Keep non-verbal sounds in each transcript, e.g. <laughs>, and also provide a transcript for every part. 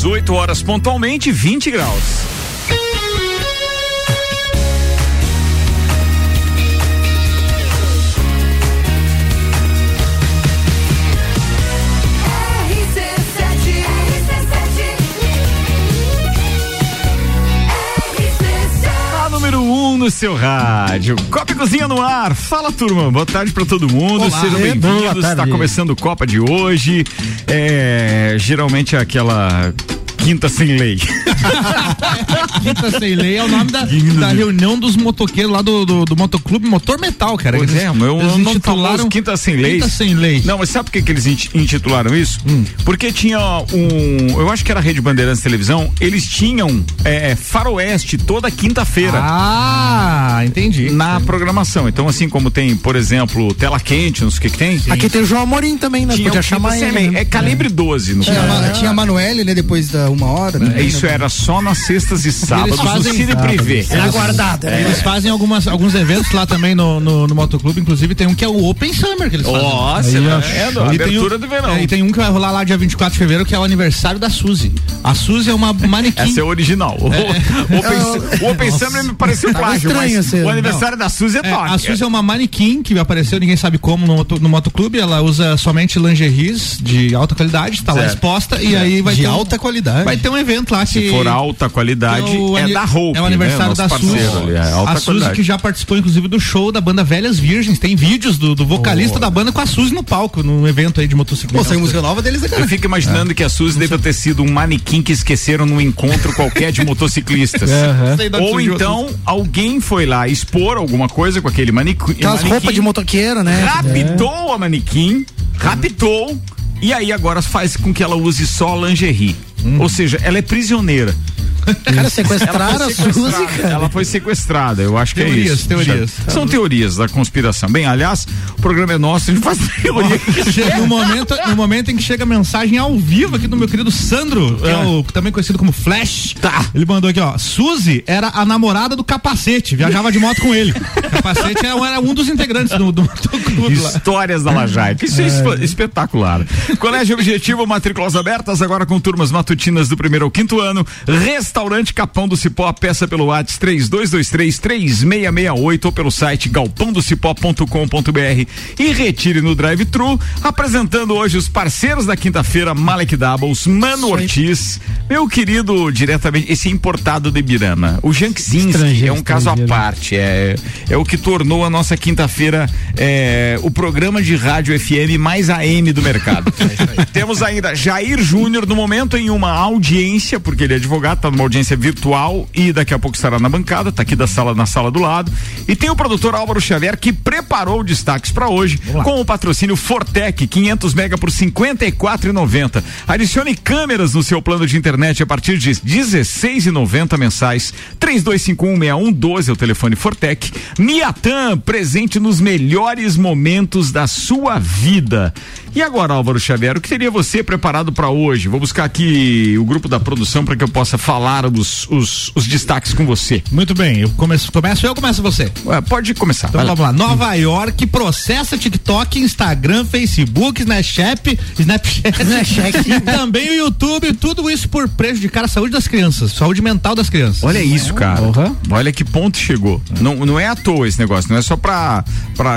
18 horas pontualmente, 20 graus. No seu rádio. Copa e Cozinha no ar. Fala, turma. Boa tarde para todo mundo. Olá, Sejam bem-vindos. Está começando Copa de hoje. É, geralmente é aquela Quinta Sem Lei. <laughs> Quinta Sem Lei é o nome da, da reunião dos motoqueiros lá do, do, do motoclube Motor Metal, cara. Pois eles, é, meu eles intitularam Quinta Sem Lei. Quinta Sem Lei. Não, mas sabe por que, que eles intitularam isso? Hum. Porque tinha um, eu acho que era a Rede Bandeirantes Televisão, eles tinham é, faroeste toda quinta-feira. Ah, entendi. Na entendi. programação. Então, assim como tem, por exemplo, Tela Quente, não sei o que que tem. Sim. Aqui tem o João Amorim também, né? Tinha Podia chamar ele. Né? É calibre 12 no tinha, é. tinha a Manuele, né? Depois da uma hora. Né? Isso era só nas sextas e sábados fazem, no Cine Privé. Era aguardado. É. Eles fazem algumas, alguns eventos lá também no, no, no Motoclube, inclusive tem um que é o Open Summer que eles fazem. Nossa, Aí, é, a abertura um, do verão. É, e tem um que vai rolar lá dia 24 de fevereiro, que é o aniversário da Suzy. A Suzy é uma manequim. Essa é original. É. <laughs> O, Open, o Open Summer me pareceu plágio, mas assim. o aniversário não. da Suzy é, é A Suzy é uma manequim que apareceu, ninguém sabe como, no, no Motoclube. Ela usa somente lingeries de alta qualidade, está lá exposta e aí vai de ter. De alta qualidade. Vai ter um evento lá que. Se for alta qualidade, é, é da Hope. É o aniversário né? da Suzy. É a Suzy que já participou, inclusive, do show da banda Velhas Virgens. Tem vídeos do, do vocalista oh. da banda com a Suzy no palco, num evento aí de motociclismo. Pô, saiu música nova deles, né, cara? Eu fico imaginando é. que a Suzy deve ter sido um manequim que esqueceram num encontro qualquer de motociclistas. <laughs> Uhum. Ou então alguém foi lá expor alguma coisa com aquele manequim. Aquelas roupas de motoqueiro, né? Raptou é. a manequim, raptou. E aí agora faz com que ela use só lingerie. Ou seja, ela é prisioneira. <laughs> Cara, sequestraram a Suzy, cara. Ela foi sequestrada, eu acho teorias, que é isso. Teorias, São teorias da conspiração. Bem, aliás, o programa é nosso, a gente faz teoria. <laughs> no, momento, no momento em que chega a mensagem ao vivo aqui do meu querido Sandro, que é, é o também conhecido como Flash. Tá. Ele mandou aqui, ó. Suzy era a namorada do capacete, viajava de moto com ele. capacete era, era um dos integrantes do, do Histórias da Lajaica. Isso é, é espetacular. Colégio Objetivo, matrículas abertas, agora com turmas matutinas do primeiro ao quinto ano. Restaurante Restaurante Capão do Cipó, peça pelo WhatsApp 3223 3668 ou pelo site galpãodocipó.com.br e retire no drive-thru, apresentando hoje os parceiros da quinta-feira, Malek Doubles, Mano Ortiz, meu querido, diretamente, esse importado de Birama, o Jankzinski é um caso à parte, é, é o que tornou a nossa quinta-feira é, o programa de rádio FM mais AM do mercado. <laughs> É Temos ainda Jair Júnior, no momento em uma audiência, porque ele é advogado, tá numa audiência virtual e daqui a pouco estará na bancada, tá aqui da sala na sala do lado. E tem o produtor Álvaro Xavier que preparou destaques para hoje com o patrocínio Fortec 500 mega por 54,90. Adicione câmeras no seu plano de internet a partir de 16,90 mensais. 32516112 é o telefone Fortec. Miatan presente nos melhores momentos da sua vida. E agora, Álvaro Xavier, o que teria você preparado para hoje? Vou buscar aqui o grupo da produção para que eu possa falar os, os, os, destaques com você. Muito bem, eu começo, começo eu ou começo você? Ué, pode começar. Então vamos lá. Nova York processa TikTok, Instagram, Facebook, Snapchat, Snapchat, Snapchat <laughs> e também o YouTube, tudo isso por prejudicar a saúde das crianças, saúde mental das crianças. Olha isso, cara. Uhum. Olha que ponto chegou. Uhum. Não, não é à toa esse negócio, não é só pra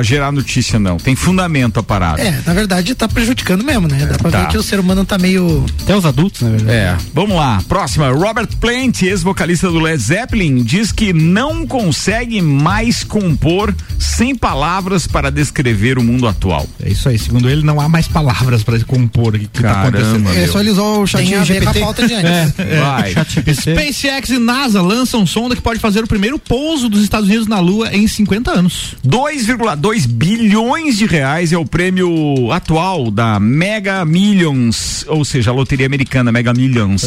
gerar notícia, não. Tem fundamento a parada. É, na verdade tá prejudicando mesmo, né? Dá pra tá. ver que o ser humano tá meio. Até os adultos, na verdade. É. Vamos lá. Próxima. Robert Plant, ex-vocalista do Led Zeppelin, diz que não consegue mais compor sem palavras para descrever o mundo atual. É isso aí. Segundo ele, não há mais palavras para compor o que, que tá acontecendo. É só ele usar o chat Tem a ver GPT. com a falta de antes. É, é. Vai. SpaceX e NASA lançam sonda que pode fazer o primeiro pouso dos Estados Unidos na Lua em 50 anos. 2,2 bilhões de reais é o prêmio atual da Mega Millions, ou seja, a loteria americana Mega Millions.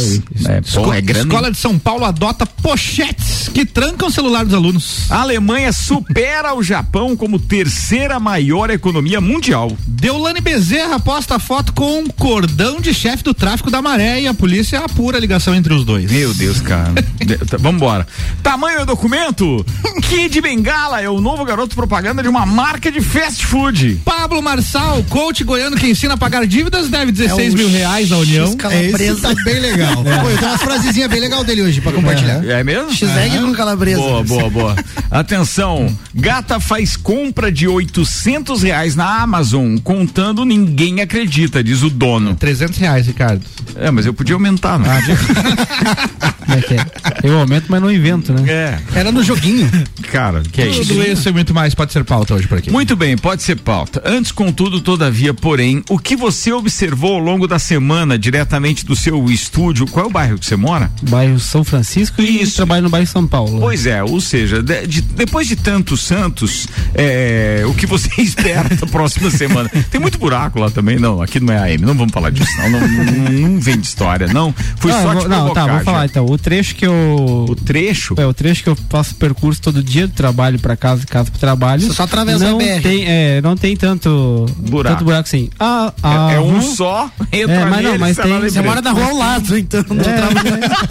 É, é, é Escola de São Paulo adota pochetes que trancam o celular dos alunos. A Alemanha supera o Japão como terceira maior economia mundial. Deulane Bezerra posta foto com um cordão de chefe do tráfico da maré e a polícia apura a ligação entre os dois. Meu Deus, cara. <laughs> Tá, vambora. Tamanho é documento? <laughs> Kid Bengala é o novo garoto propaganda de uma marca de fast food. Pablo Marçal, coach goiano governo que ensina a pagar dívidas deve 16 é mil reais à União. Esse tá bem legal. É. Pô, eu tenho umas frasezinhas bem legal dele hoje pra compartilhar. É, é mesmo? X-Egg com calabresa. Boa, boa, boa. Atenção, gata faz compra de 800 reais na Amazon, contando ninguém acredita, diz o dono. 300 reais, Ricardo. É, mas eu podia aumentar, né? Ah, <laughs> é é? Eu aumento, mas não invento, né? É. Era no joguinho. Cara, que é isso? Tudo isso e muito mais pode ser pauta hoje por aqui. Muito bem, pode ser pauta. Antes, contudo, todavia, porém, o que você observou ao longo da semana, diretamente do seu estúdio, qual é o bairro que você mora? Bairro São Francisco e isso. trabalho no bairro São Paulo. Pois é, ou seja, de, de, depois de tantos santos, é, o que você <laughs> espera da próxima semana? Tem muito buraco lá também, não, aqui não é AM, não vamos falar disso, não, não, não, não vem de história, não. Fui não, só vou, te Não, tá, vou falar então, o trecho que eu... O trecho? É, o trecho que eu faço percurso todo dia do trabalho para casa, de casa pro trabalho. Só atravessa não a BR. Tem, é, não tem tanto buraco, tanto buraco assim. Ah, ah, é, é, um só, entra é, mas não, mas tem, você mora na rua ao lado, então.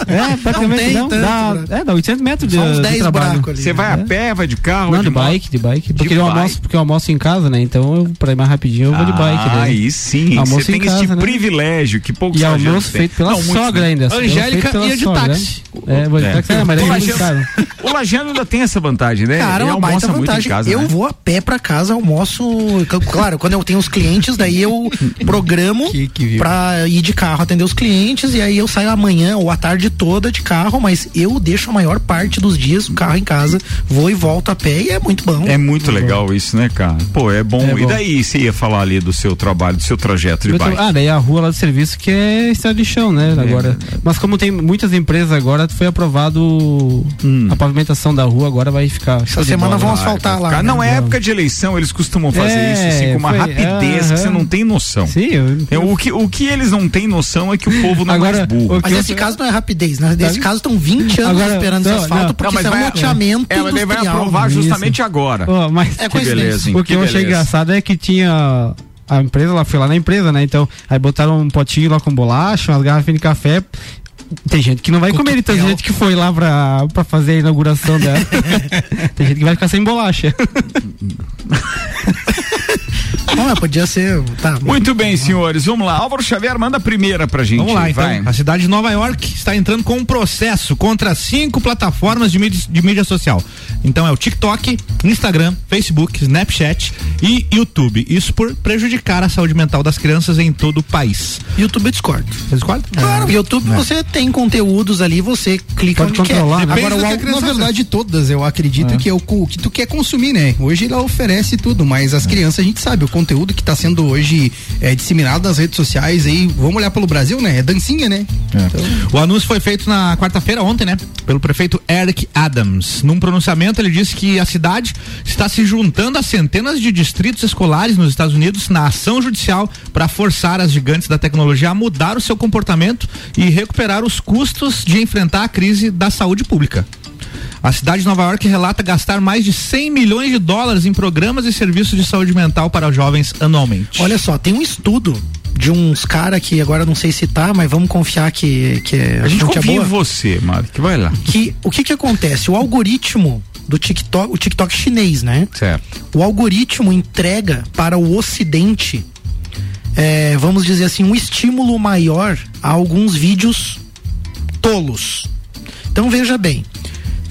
É, é, <laughs> praticamente não, não dá, é, dá 800 metros de, uns 10 buracos ali. Você vai a pé, vai de carro? Não, de, de bike, de bike. Porque de eu almoço, porque eu almoço em casa, né? Então, eu, pra ir mais rapidinho, eu vou de bike. Ah, aí sim. Você tem esse né? privilégio que poucos E almoço feito pela sogra ainda. Angélica ia de táxi. É, vou de táxi, mas é muito caro. O Lajano ainda tem essa vantagem, né? Cara, uma baita vantagem. Eu né? vou a pé pra casa, almoço. Claro, quando eu tenho os clientes, daí eu <laughs> programo que, que pra ir de carro atender os clientes e aí eu saio amanhã ou a tarde toda de carro, mas eu deixo a maior parte dos dias o carro em casa, vou e volto a pé e é muito bom. É muito é legal bom. isso, né, cara? Pô, é bom. É e daí você ia falar ali do seu trabalho, do seu trajeto de bike? Ah, daí a rua lá do serviço que é estrada de chão, né? É. Agora. Mas como tem muitas empresas agora, foi aprovado hum. a pavimentação da rua, agora vai ficar. Essa semana vão asfaltar lá. Né? Não é época de eleição, eles costumam fazer é, isso assim, com uma foi, rapidez -huh. que você não tem noção. Sim, eu, eu, o, que, o que eles não têm noção é que o povo não agora, é mais burro. Mas nesse caso não é rapidez, né? Nesse caso estão 20 anos agora, esperando não, esse asfalto, não, porque não, isso é um loteamento. Ela vai aprovar justamente isso. agora. Oh, mas é que beleza, O que eu achei engraçado é que tinha a empresa lá, foi lá na empresa, né? Então, aí botaram um potinho lá com bolacha, umas garrafas de café. Tem gente que não vai comer, tem gente que foi lá pra, pra fazer a inauguração dela. <laughs> tem gente que vai ficar sem bolacha. <laughs> Não, podia ser. Tá, Muito bem, senhores. Vamos lá. Álvaro Xavier, manda a primeira pra gente. Vamos lá, então. Vai. A cidade de Nova York está entrando com um processo contra cinco plataformas de mídia, de mídia social. Então é o TikTok, Instagram, Facebook, Snapchat e YouTube. Isso por prejudicar a saúde mental das crianças em todo o país. YouTube eu discordo. Você discorda? Claro, é. YouTube é. você tem conteúdos ali, você clica Pode onde controlar. quer. Agora, o, na verdade, todas, eu acredito é. que é o, o que tu quer consumir, né? Hoje ela oferece tudo, mas as é. crianças, a gente sabe, o conteúdo que está sendo hoje é, disseminado nas redes sociais aí, vamos olhar pelo Brasil, né? É dancinha, né? É. Então... O anúncio foi feito na quarta-feira, ontem, né? Pelo prefeito Eric Adams. Num pronunciamento, ele disse que a cidade está se juntando a centenas de distritos escolares nos Estados Unidos na ação judicial para forçar as gigantes da tecnologia a mudar o seu comportamento e recuperar os custos de enfrentar a crise da saúde pública. A cidade de Nova York relata gastar mais de 100 milhões de dólares em programas e serviços de saúde mental para jovens anualmente. Olha só, tem um estudo de uns caras que agora não sei citar, tá, mas vamos confiar que, que a, gente confia é boa. em você, Mário, que vai lá. Que o que que acontece? O algoritmo do TikTok, o TikTok chinês, né? Certo. O algoritmo entrega para o Ocidente, é, vamos dizer assim, um estímulo maior a alguns vídeos tolos. Então veja bem,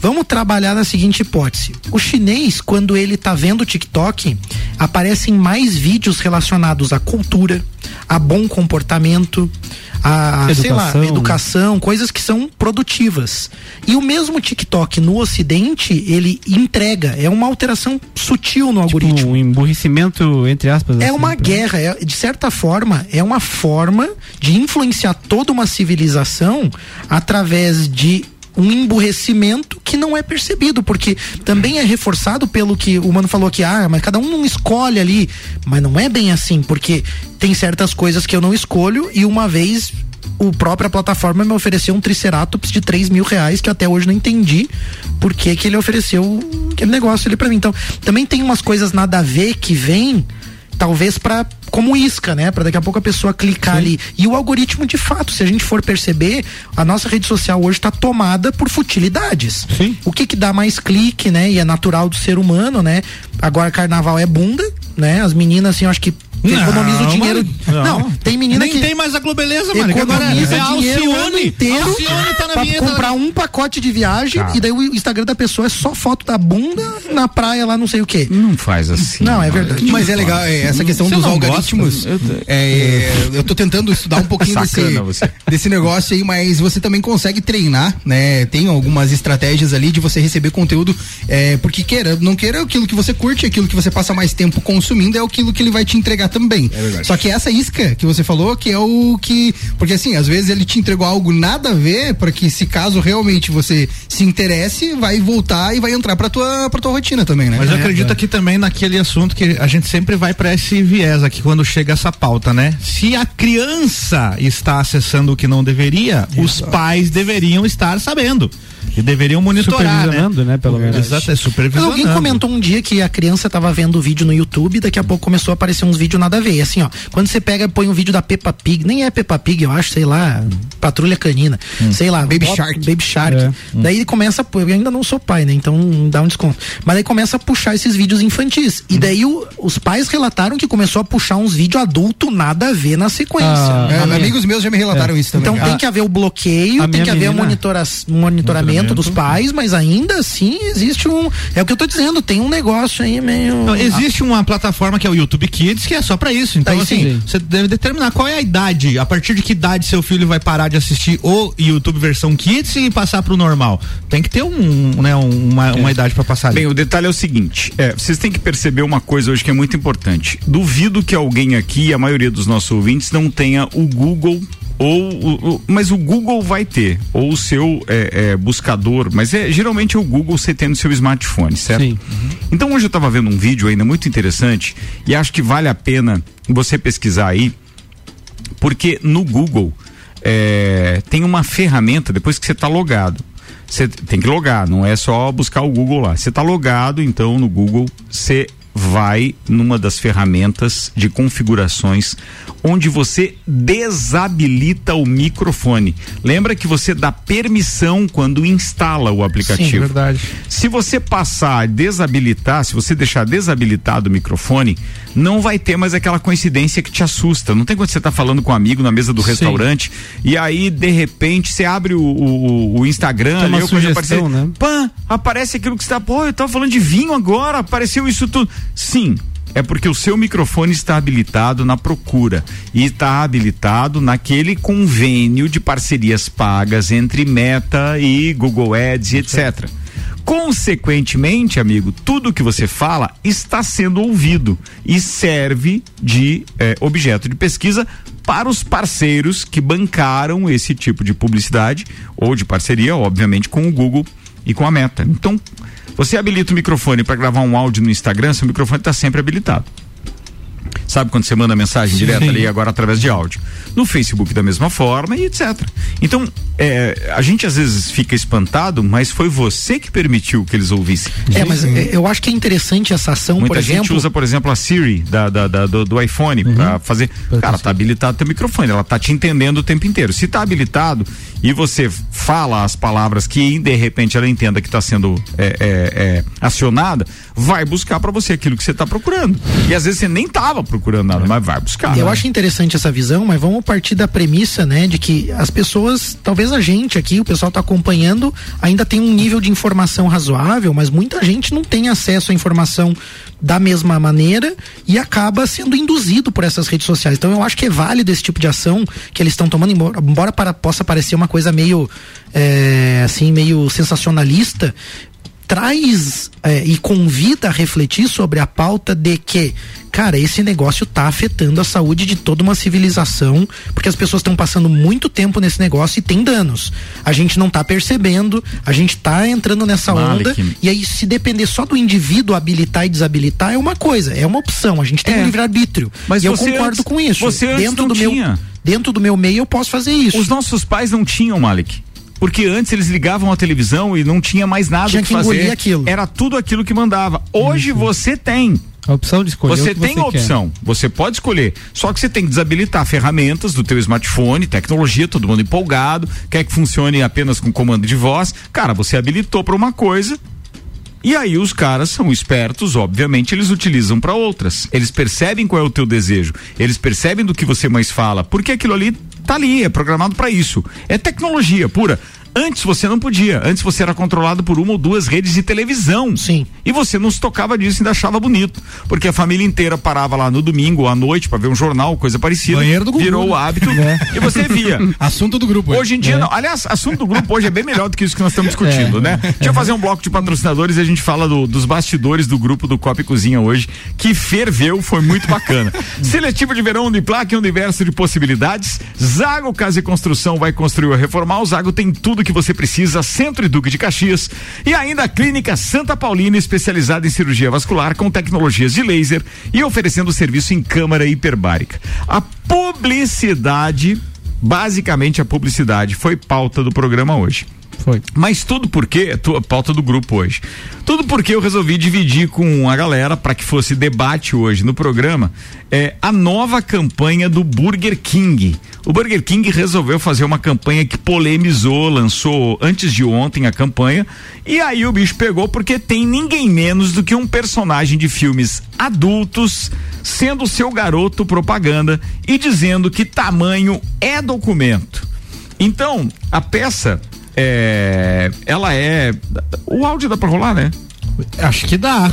Vamos trabalhar na seguinte hipótese. O chinês, quando ele tá vendo o TikTok, aparecem mais vídeos relacionados à cultura, a bom comportamento, a educação. sei lá, educação, coisas que são produtivas. E o mesmo TikTok no Ocidente, ele entrega, é uma alteração sutil no tipo algoritmo. Um emburrecimento, entre aspas. É assim, uma pra... guerra, é, de certa forma, é uma forma de influenciar toda uma civilização através de um emburrecimento que não é percebido, porque também é reforçado pelo que o mano falou que, ah, mas cada um escolhe ali. Mas não é bem assim, porque tem certas coisas que eu não escolho e uma vez o própria plataforma me ofereceu um Triceratops de 3 mil reais, que até hoje não entendi por que, que ele ofereceu aquele negócio ali para mim. Então, também tem umas coisas nada a ver que vem talvez para como isca, né? Para daqui a pouco a pessoa clicar Sim. ali. E o algoritmo, de fato, se a gente for perceber, a nossa rede social hoje está tomada por futilidades. Sim. O que que dá mais clique, né? E é natural do ser humano, né? Agora carnaval é bunda, né? As meninas, assim, eu acho que Não, economiza o dinheiro. Não. não, tem menina Nem que. tem mais a Globeleza, mano. Economiza é dinheiro o ano inteiro Alcione tá na pra vinheta. comprar um pacote de viagem Cara. e daí o Instagram da pessoa é só foto da bunda na praia lá, não sei o quê. Não faz assim. Não, é verdade. Mas é legal, é, essa questão Você dos algoritmos. Eu, é, eu tô tentando estudar um pouquinho desse, desse negócio aí, mas você também consegue treinar, né? Tem algumas estratégias ali de você receber conteúdo, é, porque queira, não queira aquilo que você curte, aquilo que você passa mais tempo consumindo é aquilo que ele vai te entregar também. É Só que essa isca que você falou, que é o que. Porque assim, às vezes ele te entregou algo nada a ver, para que se caso realmente você se interesse, vai voltar e vai entrar pra tua, pra tua rotina também, né? Mas eu é, acredito é. aqui também naquele assunto que a gente sempre vai para esse viés aqui quando chega essa pauta, né? Se a criança está acessando o que não deveria, os pais deveriam estar sabendo. E deveriam monitorar, né? né? Pelo menos. Exato, é supervisionando. Alguém comentou um dia que a criança estava vendo o vídeo no YouTube, daqui a pouco começou a aparecer uns vídeos nada a ver. Assim, ó, quando você pega põe um vídeo da Peppa Pig, nem é Peppa Pig, eu acho, sei lá, Patrulha Canina, hum. sei lá, Baby Shark. Baby Shark. É. Hum. Daí ele começa, eu ainda não sou pai, né? Então dá um desconto. Mas aí começa a puxar esses vídeos infantis. Hum. E daí o, os pais relataram que começou a puxar uns vídeos adulto nada a ver na sequência. Ah, é, amigos meus já me relataram é. isso também. Então tem que haver o bloqueio, tem que haver o monitora, monitoramento dos pais, mas ainda assim existe um. É o que eu tô dizendo, tem um negócio aí meio. Não, existe uma plataforma que é o YouTube Kids, que é só para isso. Então, assim, você deve determinar qual é a idade, a partir de que idade seu filho vai parar de assistir o YouTube versão Kids e passar pro normal. Tem que ter um, né, uma, é. uma idade para passar ali. Bem, o detalhe é o seguinte: é, vocês têm que perceber uma coisa hoje que é muito importante. Duvido que alguém aqui, a maioria dos nossos ouvintes, não tenha o Google ou, mas o Google vai ter ou o seu é, é, buscador, mas é geralmente é o Google você tem no seu smartphone, certo? Sim. Uhum. Então hoje eu estava vendo um vídeo ainda muito interessante e acho que vale a pena você pesquisar aí, porque no Google é, tem uma ferramenta depois que você está logado. Você tem que logar, não é só buscar o Google lá. Você está logado, então no Google você vai numa das ferramentas de configurações onde você desabilita o microfone. Lembra que você dá permissão quando instala o aplicativo. Sim, verdade. Se você passar a desabilitar, se você deixar desabilitado o microfone, não vai ter mais aquela coincidência que te assusta. Não tem quando você está falando com um amigo na mesa do Sim. restaurante e aí de repente você abre o, o, o Instagram, ali, uma sugestão, aparecer, né? pã, aparece aquilo que está, pô, eu tava falando de vinho agora, apareceu isso tudo. Sim, é porque o seu microfone está habilitado na procura e está habilitado naquele convênio de parcerias pagas entre Meta e Google Ads, etc. Consequentemente, amigo, tudo que você fala está sendo ouvido e serve de eh, objeto de pesquisa para os parceiros que bancaram esse tipo de publicidade ou de parceria, obviamente, com o Google e com a Meta. Então, você habilita o microfone para gravar um áudio no Instagram, seu microfone está sempre habilitado. Sabe quando você manda mensagem Sim. direta ali agora através de áudio? No Facebook da mesma forma e etc. Então, é, a gente às vezes fica espantado, mas foi você que permitiu que eles ouvissem. É, mas é, eu acho que é interessante essa ação, Muita por exemplo. Muita gente usa, por exemplo, a Siri da, da, da do, do, iPhone uhum. para fazer. Cara, tá habilitado teu microfone, ela tá te entendendo o tempo inteiro. Se tá habilitado e você fala as palavras que de repente ela entenda que está sendo é, é, é, acionada, vai buscar para você aquilo que você está procurando. E às vezes você nem tava procurando nada, mas vai buscar. Eu né? acho interessante essa visão, mas vamos partir da premissa, né, de que as pessoas, talvez a gente aqui, o pessoal está acompanhando, ainda tem um nível de informação razoável, mas muita gente não tem acesso à informação da mesma maneira e acaba sendo induzido por essas redes sociais. Então eu acho que é válido esse tipo de ação que eles estão tomando, embora, embora para, possa parecer uma coisa meio é, assim, meio sensacionalista, traz é, e convida a refletir sobre a pauta de que, cara, esse negócio está afetando a saúde de toda uma civilização, porque as pessoas estão passando muito tempo nesse negócio e tem danos. A gente não está percebendo, a gente está entrando nessa Malik. onda, e aí se depender só do indivíduo habilitar e desabilitar é uma coisa, é uma opção, a gente tem é. um livre-arbítrio. Mas e eu concordo antes, com isso. Você dentro do tinha. meu dentro do meu meio eu posso fazer isso. Os nossos pais não tinham, Malik. Porque antes eles ligavam a televisão e não tinha mais nada tinha que, que fazer. Aquilo. Era tudo aquilo que mandava. Hoje uhum. você tem. A opção de escolher. Você tem você a opção, quer. você pode escolher. Só que você tem que desabilitar ferramentas do teu smartphone, tecnologia, todo mundo empolgado, quer que funcione apenas com comando de voz. Cara, você habilitou para uma coisa, E aí os caras são espertos, obviamente, eles utilizam para outras. Eles percebem qual é o teu desejo, eles percebem do que você mais fala, porque aquilo ali tá ali, é programado para isso. É tecnologia pura. Antes você não podia. Antes você era controlado por uma ou duas redes de televisão. Sim. E você não se tocava disso e ainda achava bonito. Porque a família inteira parava lá no domingo à noite para ver um jornal, coisa parecida. Banheiro do Virou o hábito <laughs> é. e você via. Assunto do grupo. Hoje em dia, é. não. Aliás, assunto do grupo hoje é bem melhor do que isso que nós estamos <laughs> discutindo, é. né? Deixa eu fazer um bloco de patrocinadores e a gente fala do, dos bastidores do grupo do Copa e Cozinha hoje, que ferveu, foi muito bacana. <laughs> Seletivo de verão e um universo de possibilidades. Zago Casa e Construção vai construir ou reformar. O Zago tem tudo que você precisa Centro Duque de Caxias e ainda a Clínica Santa Paulina, especializada em cirurgia vascular com tecnologias de laser e oferecendo serviço em câmara hiperbárica. A publicidade, basicamente a publicidade, foi pauta do programa hoje. Foi. Mas tudo porque, tua pauta do grupo hoje. Tudo porque eu resolvi dividir com a galera para que fosse debate hoje no programa é, a nova campanha do Burger King. O Burger King resolveu fazer uma campanha que polemizou, lançou antes de ontem a campanha, e aí o bicho pegou porque tem ninguém menos do que um personagem de filmes adultos sendo seu garoto propaganda e dizendo que tamanho é documento. Então, a peça é, ela é. O áudio dá pra rolar, né? Acho que dá.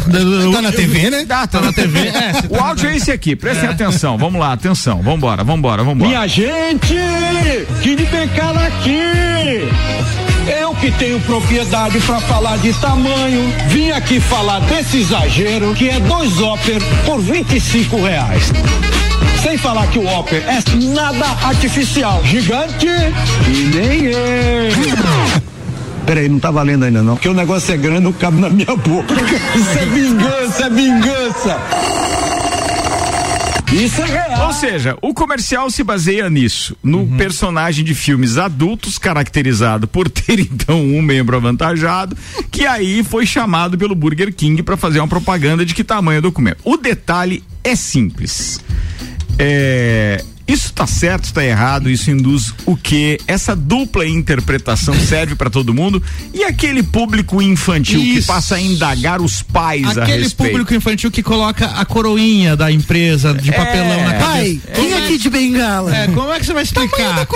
Tá na TV, né? Dá, tá na TV. É, <laughs> o tá áudio é esse aqui, prestem é. atenção. Vamos lá, atenção. Vambora, vambora, vambora. Minha gente, que de pecado aqui. Eu que tenho propriedade para falar de tamanho, vim aqui falar desse exagero que é dois óper por 25 reais. Sem falar que o Opel é nada artificial. Gigante e nem eu. <laughs> Peraí, não tá valendo ainda não. Porque o negócio é grande, não cabe na minha boca. <laughs> Isso é vingança, é vingança. Isso é real. Ou seja, o comercial se baseia nisso, no uhum. personagem de filmes adultos caracterizado por ter <laughs> então um membro avantajado, que aí foi chamado pelo Burger King para fazer uma propaganda de que tamanho é o documento. O detalhe é simples. É, isso está certo, está errado, isso induz o que? Essa dupla interpretação <laughs> serve para todo mundo e aquele público infantil isso. que passa a indagar os pais aquele a respeito. Aquele público infantil que coloca a coroinha da empresa de papelão é, na Pai, quem é aqui de bengala? É, como é que você vai explicar?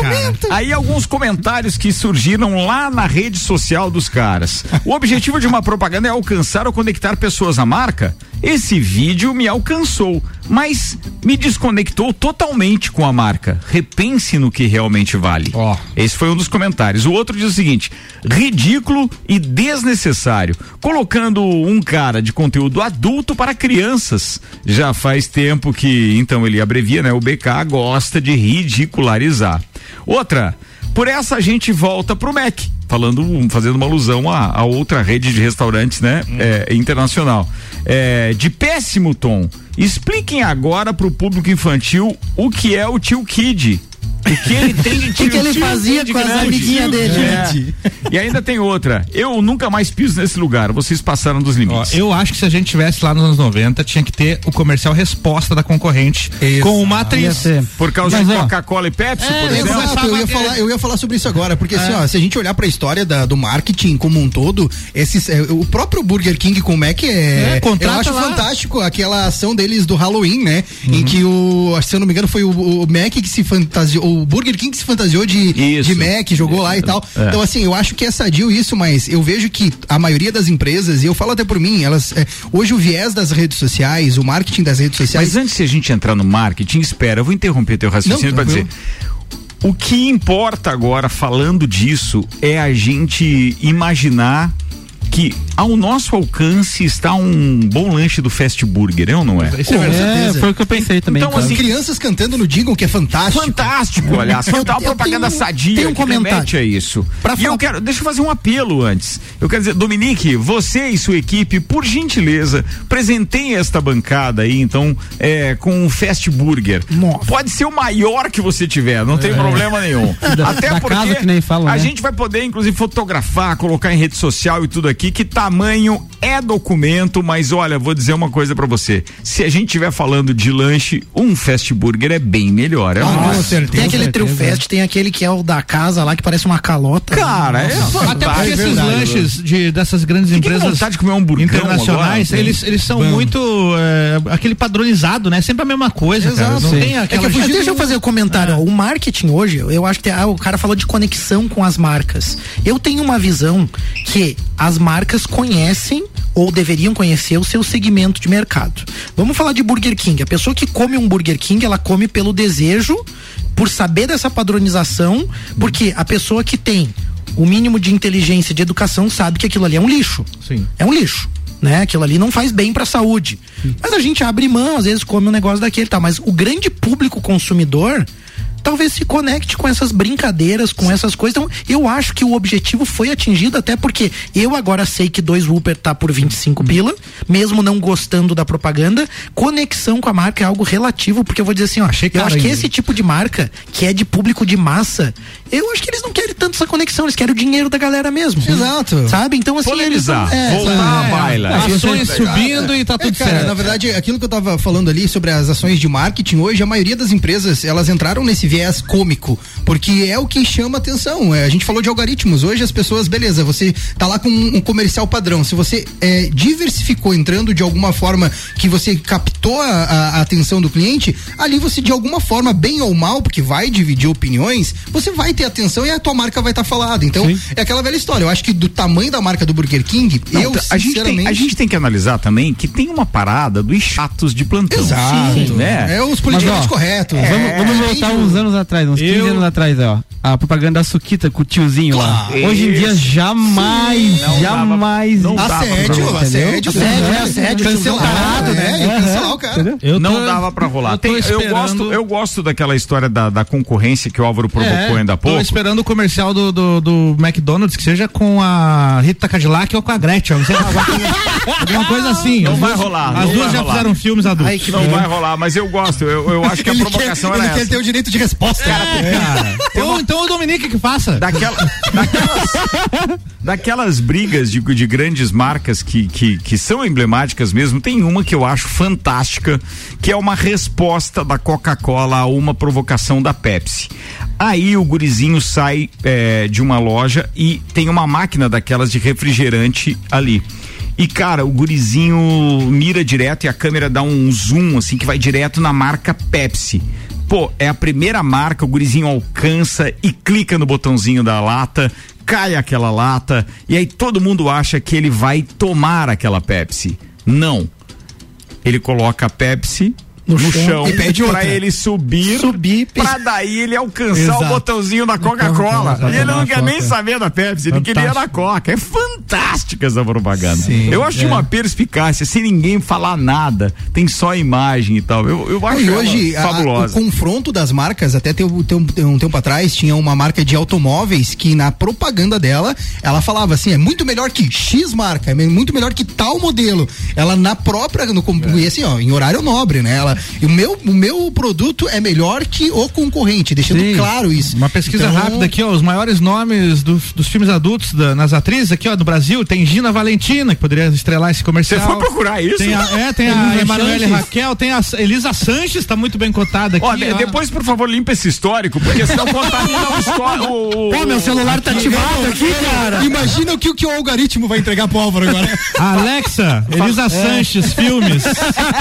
Aí alguns comentários que surgiram lá na rede social dos caras. O objetivo de uma propaganda é alcançar ou conectar pessoas à marca? Esse vídeo me alcançou, mas me desconectou totalmente com a marca. Repense no que realmente vale. Oh. Esse foi um dos comentários. O outro diz o seguinte: ridículo e desnecessário, colocando um cara de conteúdo adulto para crianças. Já faz tempo que, então ele abrevia, né? O BK gosta de ridicularizar. Outra, por essa a gente volta pro MEC falando, fazendo uma alusão a, a outra rede de restaurantes, né, hum. é, internacional. É, de péssimo tom. Expliquem agora para o público infantil o que é o tio Kid. O que ele tem de tio <laughs> O que ele fazia com as amiguinhas dele. É. E ainda tem outra. Eu nunca mais piso nesse lugar. Vocês passaram dos limites. Ó, eu acho que se a gente tivesse lá nos anos 90, tinha que ter o comercial resposta da concorrente isso. com uma atriz. Por causa Mas, de Coca-Cola e Pepsi, é, por exemplo. Exato, eu ia, falar, eu ia falar sobre isso agora, porque assim, é. ó, se a gente olhar para a história da, do marketing como um todo, esses, é, o próprio Burger King com o Mac é. é eu acho lá. fantástico aquela ação deles do Halloween, né? Uhum. Em que o, se eu não me engano, foi o, o Mac que se fantasiou o Burger King se fantasiou de, de Mac, jogou lá e tal. É. Então, assim, eu acho que é sadio isso, mas eu vejo que a maioria das empresas, e eu falo até por mim, elas. É, hoje o viés das redes sociais, o marketing das redes sociais. Mas antes de a gente entrar no marketing, espera, eu vou interromper teu raciocínio para dizer. O que importa agora, falando disso, é a gente imaginar que ao nosso alcance está um bom lanche do Fast Burger, é ou não é? Isso é, é foi o que eu pensei também. Então, assim, crianças cantando no Jingle, que é fantástico. Fantástico, aliás. Uma propaganda tenho, sadia tem um comentário. é isso. Pra e falar... eu quero, deixa eu fazer um apelo antes. Eu quero dizer, Dominique, você e sua equipe, por gentileza, presentem esta bancada aí, então, é, com um Fast Burger. Nossa. Pode ser o maior que você tiver, não tem é. problema nenhum. <laughs> Da, Até da porque a né? gente vai poder, inclusive, fotografar, colocar em rede social e tudo aqui aqui que tamanho é documento, mas olha, vou dizer uma coisa para você. Se a gente estiver falando de lanche, um fast burger é bem melhor. É ah, com certeza. Tem aquele trio fast, tem aquele que é o da casa lá que parece uma calota. Cara, é Até porque é esses lanches de, dessas grandes que empresas que de comer um internacionais, agora, eles, eles são Bom. muito é, aquele padronizado, né? Sempre a mesma coisa, Exato. cara. Não tem aquela... É que, deixa eu fazer o um comentário. É. O marketing hoje, eu acho que tem, ah, o cara falou de conexão com as marcas. Eu tenho uma visão que as marcas conhecem ou deveriam conhecer o seu segmento de mercado. Vamos falar de Burger King. A pessoa que come um Burger King, ela come pelo desejo, por saber dessa padronização, porque a pessoa que tem o mínimo de inteligência, de educação, sabe que aquilo ali é um lixo. Sim. É um lixo. Né? Aquilo ali não faz bem para a saúde. Sim. Mas a gente abre mão, às vezes come um negócio daquele, tá? Mas o grande público consumidor, talvez se conecte com essas brincadeiras, com essas coisas. Então, eu acho que o objetivo foi atingido, até porque eu agora sei que dois Whopper tá por 25 pila, mesmo não gostando da propaganda. Conexão com a marca é algo relativo, porque eu vou dizer assim, ó, Achei eu acho que esse tipo de marca, que é de público de massa, eu acho que eles não querem tanto essa conexão, eles querem o dinheiro da galera mesmo. Exato. Sabe? Então, assim, Polemizar, eles é, voltar é, a baila. Ações subindo e tá tudo é, cara, certo. Na verdade, aquilo que eu tava falando ali sobre as ações de marketing hoje, a maioria das empresas, elas entraram nesse viés cômico, porque é o que chama atenção. É, a gente falou de algoritmos. Hoje as pessoas, beleza, você tá lá com um, comercial padrão. Se você é, diversificou entrando de alguma forma que você captou a, a, a, atenção do cliente, ali você de alguma forma, bem ou mal, porque vai dividir opiniões, você vai ter atenção e a tua marca vai estar tá falada. Então, Sim. é aquela velha história. Eu acho que do tamanho da marca do Burger King, Não, eu a gente, tem, a gente tem que analisar também que tem uma parada dos chatos de plantão. Exato. Sim, né? É os politicamente corretos. É, vamos, vamos voltar uns anos atrás atrás, uns 15 eu... anos atrás, ó. A propaganda da Suquita com o tiozinho lá. Hoje em dia jamais, Sim, jamais. Não assédio, assédio, assédio, assédio, cancelado, né? né? Cancelar o cara. Eu não dava pra rolar. Eu, Tem, eu, gosto, eu gosto daquela história da, da concorrência que o Álvaro provocou é, ainda há pouco. Tô esperando o comercial do, do, do, McDonald's, que seja com a Rita Cadillac ou com a Gretchen. Não sei, alguma coisa assim. Não vai rolar. As duas já fizeram filmes adultos. Ai, não vai rolar, mas eu gosto. Eu, eu acho que a provocação era essa. Ele quer ter o direito de resposta. É, cara. Então, então o Dominique que faça. Daquela, daquelas, daquelas brigas de, de grandes marcas que, que, que são emblemáticas mesmo, tem uma que eu acho fantástica, que é uma resposta da Coca-Cola a uma provocação da Pepsi. Aí o gurizinho sai é, de uma loja e tem uma máquina daquelas de refrigerante ali. E, cara, o gurizinho mira direto e a câmera dá um zoom, assim, que vai direto na marca Pepsi. Pô, é a primeira marca, o gurizinho alcança e clica no botãozinho da lata, cai aquela lata, e aí todo mundo acha que ele vai tomar aquela Pepsi. Não. Ele coloca a Pepsi no, no chão, chão e pede pra ele subir, subir pra daí ele alcançar Exato. o botãozinho da Coca-Cola. E ele não quer nem saber da Pepsi, ele queria da Coca. É fantástica essa propaganda. Sim, eu acho é. de uma perspicácia, sem ninguém falar nada, tem só imagem e tal. Eu, eu acho e hoje, fabulosa. A, o confronto das marcas, até tem, tem, tem um tempo atrás, tinha uma marca de automóveis que na propaganda dela, ela falava assim, é muito melhor que X marca, é muito melhor que tal modelo. Ela na própria, no, é. e assim, ó, em horário nobre, né? Ela e o meu, o meu produto é melhor que o concorrente, deixando Sim. claro isso. Uma pesquisa então... rápida aqui, ó, os maiores nomes dos, dos filmes adultos da, nas atrizes aqui, ó, do Brasil, tem Gina Valentina, que poderia estrelar esse comercial. Você foi procurar isso? Tem a, é, <laughs> tem a Emanuele Raquel, tem a Elisa Sanches, tá muito bem cotada aqui. Ó, ó. depois, por favor, limpa esse histórico, porque senão contamina o histórico. Pô, meu celular tá ativado aqui, cara. Imagina o que, o que o algoritmo vai entregar pro Álvaro agora. Alexa, Elisa é. Sanches, filmes.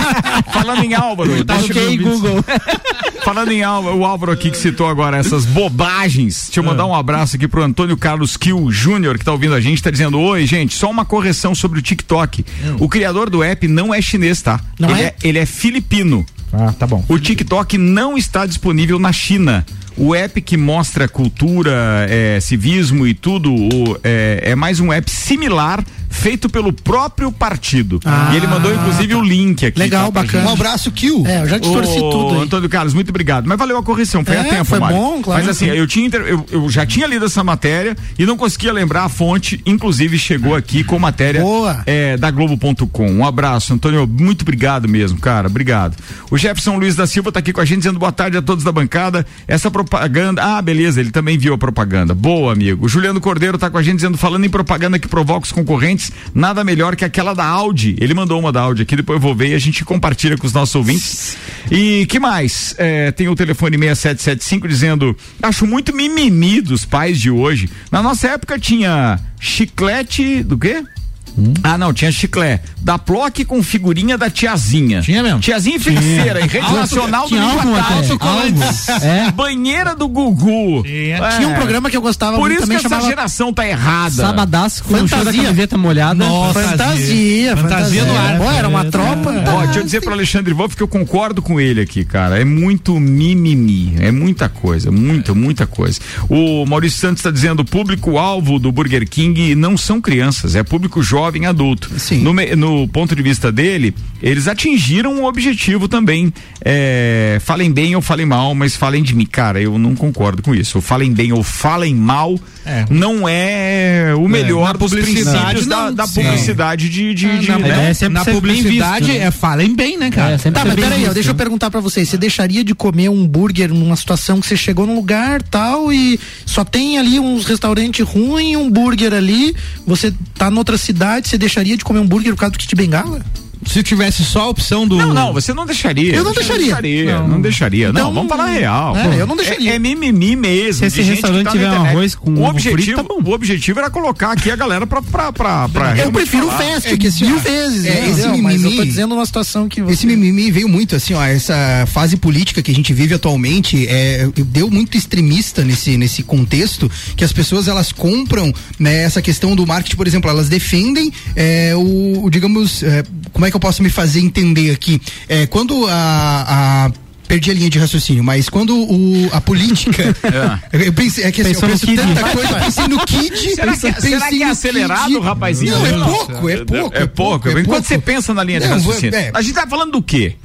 <laughs> Falando em Álvaro, Álvaro. Tá ok, Google. <laughs> Falando em Álvaro, o Álvaro aqui que citou agora essas bobagens. Deixa eu mandar um abraço aqui pro Antônio Carlos Kill Júnior, que tá ouvindo a gente, tá dizendo: Oi, gente, só uma correção sobre o TikTok. O criador do app não é chinês, tá? Não ele é? é? Ele é filipino. Ah, tá bom. O TikTok não está disponível na China. O app que mostra cultura, é, civismo e tudo o, é, é mais um app similar feito pelo próprio partido. Ah, e ele mandou inclusive tá. o link aqui. Legal, tá, bacana. Um abraço, Kill. É, eu já distorci tudo. Aí. Antônio Carlos, muito obrigado. Mas valeu a correção, foi é, a tempo, foi Mário. bom, claro. Mas assim, eu, tinha, eu, eu, já tinha lido essa matéria e não conseguia lembrar a fonte, inclusive chegou aqui com matéria. É, da Globo.com. Um abraço, Antônio, muito obrigado mesmo, cara, obrigado. O Jefferson Luiz da Silva está aqui com a gente dizendo boa tarde a todos da bancada. Essa propaganda, ah, beleza, ele também viu a propaganda. Boa, amigo. O Juliano Cordeiro está com a gente dizendo, falando em propaganda que provoca os concorrentes, nada melhor que aquela da Audi. Ele mandou uma da Audi aqui, depois eu vou ver e a gente compartilha com os nossos ouvintes. E que mais? É, tem o telefone 6775 dizendo: acho muito mimimi dos pais de hoje. Na nossa época tinha chiclete do quê? Hum? Ah, não, tinha chiclé. Da Plock com figurinha da tiazinha. Tinha mesmo? Tiazinha feiticeira, em rede nacional do Linguatal. É. Banheira do Gugu. Tinha. É. tinha um programa que eu gostava Por muito isso que essa geração tá errada. Sabadaço com fantasia. da camiseta molhada. Nossa, fantasia. Fantasia, fantasia no ar. Pô, era uma tropa. Ó, deixa eu dizer pro Alexandre Wolff que eu concordo com ele aqui, cara. É muito mimimi. É muita coisa, muita, muita coisa. O Maurício Santos está dizendo: o público-alvo do Burger King não são crianças, é público jovem jovem adulto. Sim. No, no ponto de vista dele, eles atingiram um objetivo também. É, falem bem ou falem mal, mas falem de mim. Cara, eu não concordo com isso. falem bem ou falem mal é. não é o é, melhor é, dos princípios da, da publicidade de. de, de na, né? é, na publicidade visto, né? é falem bem, né, cara? É, tá, mas peraí, deixa eu perguntar para vocês. Você deixaria de comer um hambúrguer numa situação que você chegou num lugar tal e só tem ali uns restaurantes ruins, um hambúrguer ali, você tá noutra cidade, você deixaria de comer um hambúrguer por causa do kit bengala? Se tivesse só a opção do. Não, não, você não deixaria. Eu não deixaria. Não deixaria. Não, não deixaria. Então, não, vamos falar real. É, eu não deixaria. É, é, mimimi mesmo. Se esse restaurante tá tiver um arroz com o objetivo, frito, tá o objetivo era colocar aqui a galera pra. pra, pra, pra eu prefiro falar. o fast, é, que assim, mil vezes. É, esse mimimi, mas eu tô dizendo uma situação que você... Esse mimimi veio muito, assim, ó, essa fase política que a gente vive atualmente é, deu muito extremista nesse, nesse contexto que as pessoas elas compram né, essa questão do marketing, por exemplo, elas defendem é, o, digamos, é, como é que eu posso me fazer entender aqui. É, quando a, a perdi a linha de raciocínio, mas quando o, a política. <laughs> é. Eu pensei, é que assim, eu penso tanta coisa, pensei no Kid. Será que, será que é acelerado, rapazinho? Não, é pouco, é pouco. É pouco. É Enquanto você pensa na linha de raciocínio. É. A gente tá falando do quê?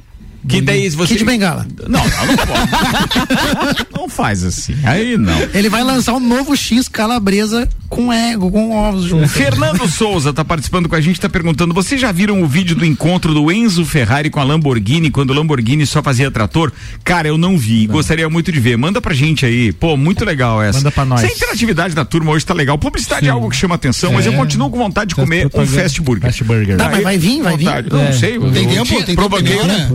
Que daí você. Kid Bengala. Não, não, não pode. <laughs> não faz assim. Aí não. Ele vai lançar um novo X calabresa com ego, com ovos juntos. Fernando <laughs> Souza tá participando com a gente, tá perguntando: vocês já viram o vídeo do encontro do Enzo Ferrari com a Lamborghini, quando o Lamborghini só fazia trator? Cara, eu não vi. Não. Gostaria muito de ver. Manda pra gente aí. Pô, muito legal essa. Manda pra nós. Essa interatividade da turma hoje tá legal. Publicidade Sim. é algo que chama atenção, é. mas eu é. continuo com vontade de comer um fast burger. Fast burger. Tá, mas vai vir, vai vir. Não, é. sei. Tem tempo, tem tempo.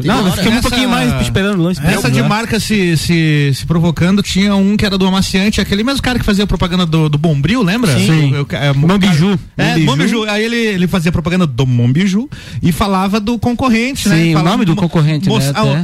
Não, fiquei um pouquinho mais esperando longe. Essa de marca se, se, se provocando, tinha um que era do amaciante, aquele mesmo cara que fazia propaganda do, do Bombril, lembra? Sim. Eu, é, Mombiju. É, Mombiju. Aí ele, ele fazia propaganda do Mombiju e falava do concorrente, né? Sim, o nome do concorrente, né?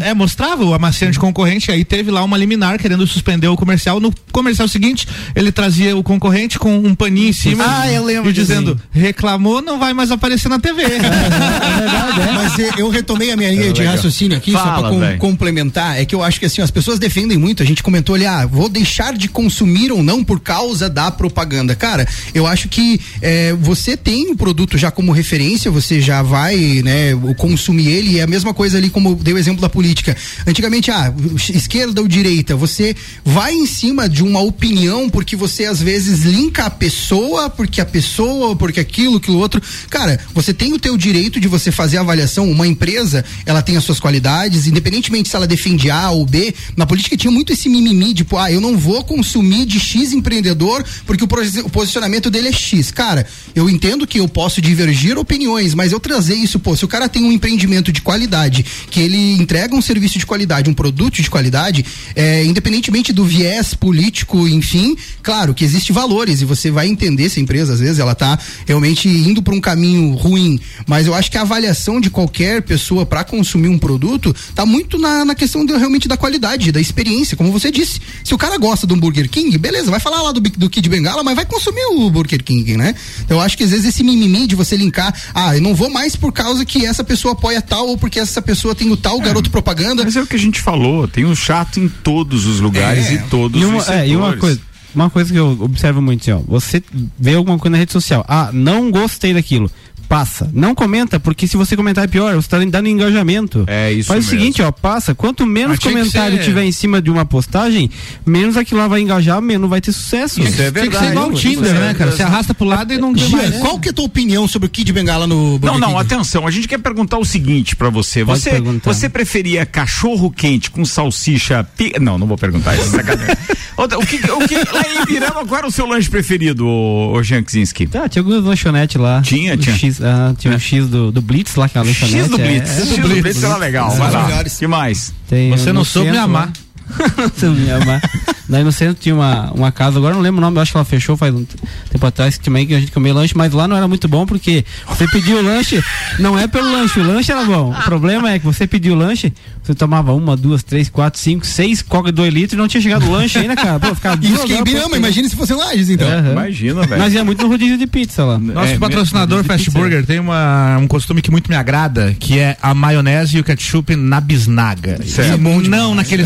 É, mostrava o amaciante concorrente, aí teve lá uma liminar querendo suspender o comercial. No comercial seguinte, ele trazia o concorrente com um paninho em cima. Ah, eu lembro. E dizendo, reclamou, não vai mais aparecer na TV. É, <laughs> é verdade, é. Mas eu retomei a minha linha de raciocínio aqui, Fala, só pra com, complementar, é que eu acho que assim, as pessoas defendem muito, a gente comentou ali, ah, vou deixar de consumir ou não por causa da propaganda. Cara, eu acho que é, você tem o produto já como referência, você já vai, né, consumir ele, e é a mesma coisa ali como deu o exemplo da política. Antigamente, ah, esquerda ou direita, você vai em cima de uma opinião porque você às vezes linka a pessoa, porque a pessoa, porque aquilo, aquilo outro. Cara, você tem o teu direito de você fazer a avaliação, uma empresa, ela tem as suas qualidades, independentemente se ela defende A ou B, na política tinha muito esse mimimi, tipo, ah, eu não vou consumir de X empreendedor porque o, o posicionamento dele é X. Cara, eu entendo que eu posso divergir opiniões, mas eu trazer isso, pô, se o cara tem um empreendimento de qualidade, que ele entrega um serviço de qualidade, um produto de qualidade, é, independentemente do viés político, enfim, claro que existe valores e você vai entender se a empresa, às vezes, ela tá realmente indo para um caminho ruim, mas eu acho que a avaliação de qualquer pessoa para consumir um produto tá muito na, na questão de, realmente da qualidade, da experiência, como você disse. Se o cara gosta do Burger King, beleza, vai falar lá do, do Kid Bengala, mas vai consumir o Burger King, né? Então eu acho que às vezes esse mimimi de você linkar, ah, eu não vou mais por causa que essa pessoa apoia tal ou porque essa pessoa tem o tal é, garoto propaganda. Mas é o que a gente falou, tem um chato em todos os lugares é. e todos e uma, os setores. É, e uma coisa, uma coisa que eu observo muito assim, ó, você vê alguma coisa na rede social, ah, não gostei daquilo passa. Não comenta, porque se você comentar é pior, você tá dando engajamento. É isso Faz mesmo. o seguinte, ó, passa. Quanto menos Mas comentário ser- tiver em cima de uma postagem, menos aquilo lá vai engajar, menos vai ter sucesso. Isso é Tem que verdade. ser igual o Tinder, né, cara? Você arrasta pro lado e não Gia, mais. qual que é a tua opinião sobre o Kid Bengala no Não, Burger não, King? atenção, a gente quer perguntar o seguinte pra você. Pode Você, perguntar. você preferia cachorro quente com salsicha pi... Não, não vou perguntar isso, <laughs> o que, o que, lá em Ibirama, qual era o seu lanche preferido, ô, ô Jean? Tá, tinha algumas lanchonetes lá. Tinha, O tinha. X, ah, tinha o X do, do Blitz lá, que é a lanchonete. X do Blitz. é- X do Blitz era legal. São Vai os lá. que mais? Tem Você não soube me amar. lá. <laughs> Amar. Daí no centro tinha uma, uma casa, agora não lembro o nome, eu acho que ela fechou faz um tempo atrás, que também que a gente comia lanche, mas lá não era muito bom porque você pediu o lanche, não é pelo lanche, o lanche era bom. O problema é que você pediu o lanche, você tomava uma, duas, três, quatro, cinco, seis coca de dois litros e não tinha chegado o lanche ainda, cara. Pô, ficava <laughs> Isso que é pra- imagina se fosse Lages, então. Aham. Imagina, velho. Mas ia muito no rodízio de pizza lá. Nosso É, patrocinador Fast pizza. Burger tem uma, um costume que muito me agrada, que é a maionese e o ketchup na bisnaga. Certo. E não naquele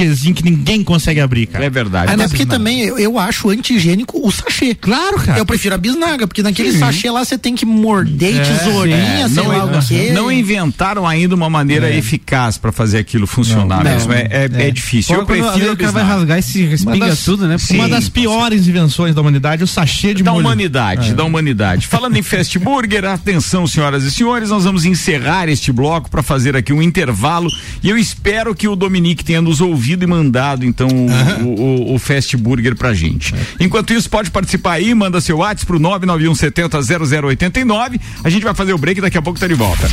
sachêzinho que ninguém consegue abrir, cara. É verdade. Até porque também eu, eu acho antigênico o sachê. Claro, cara. Eu prefiro a bisnaga, porque naquele sachê lá você tem que morder tesourinha, É, sei não, lá o quê. não inventaram ainda uma maneira eficaz pra fazer aquilo funcionar Não. mesmo. É, é, é difícil. Fora Eu prefiro o cara vai rasgar e se respinga das- tudo, né? Sim. Uma das piores invenções da humanidade, o sachê de da molho. humanidade, da humanidade. Falando em Fast Burger, atenção, senhoras e senhores, nós vamos encerrar este bloco para fazer aqui um intervalo e eu espero que o Dominique tenha nos ouvido e mandado então o, o, o Fast Burger pra gente. Enquanto isso, pode participar aí, manda seu WhatsApp pro 991 70 0089. A gente vai fazer o break e daqui a pouco tá de volta.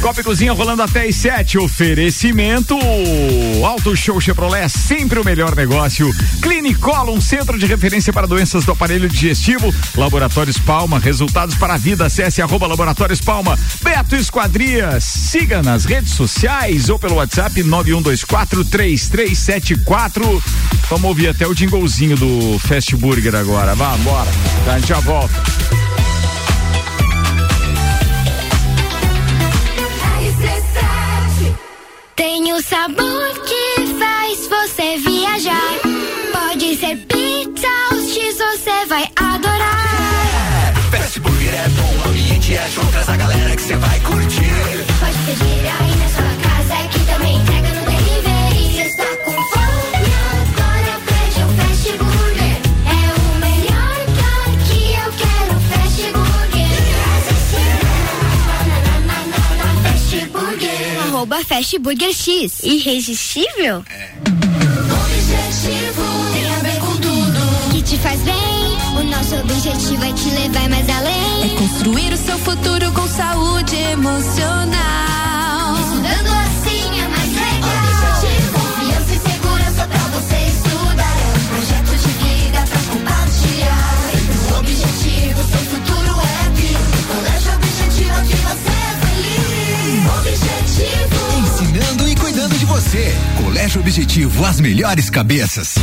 Copa e Cozinha rolando até às 7. Oferecimento Auto Show Chevrolet, sempre o melhor negócio. Clinicolo, um centro de referência para doenças do aparelho digestivo. Laboratórios Palma, resultados para a vida. Acesse arroba Laboratórios Palma. Beto Esquadrias, siga nas redes sociais ou pelo WhatsApp 91243374. Vamos ouvir até o jinglezinho do Fast Burger agora. Vamos, bora. A gente já volta. O sabor que faz você viajar. Pode ser pizza ou X, você vai adorar. Fast Burger é bom, o ambiente é show, traz a galera que você vai curtir. Pode pedir aí na sua casa Arroba Fast Burger X. Irresistível? Objetivo tem a ver com tudo que te faz bem. O nosso objetivo é te levar mais além. É construir o seu futuro com saúde emocional. Você. Colégio Objetivo, as melhores cabeças.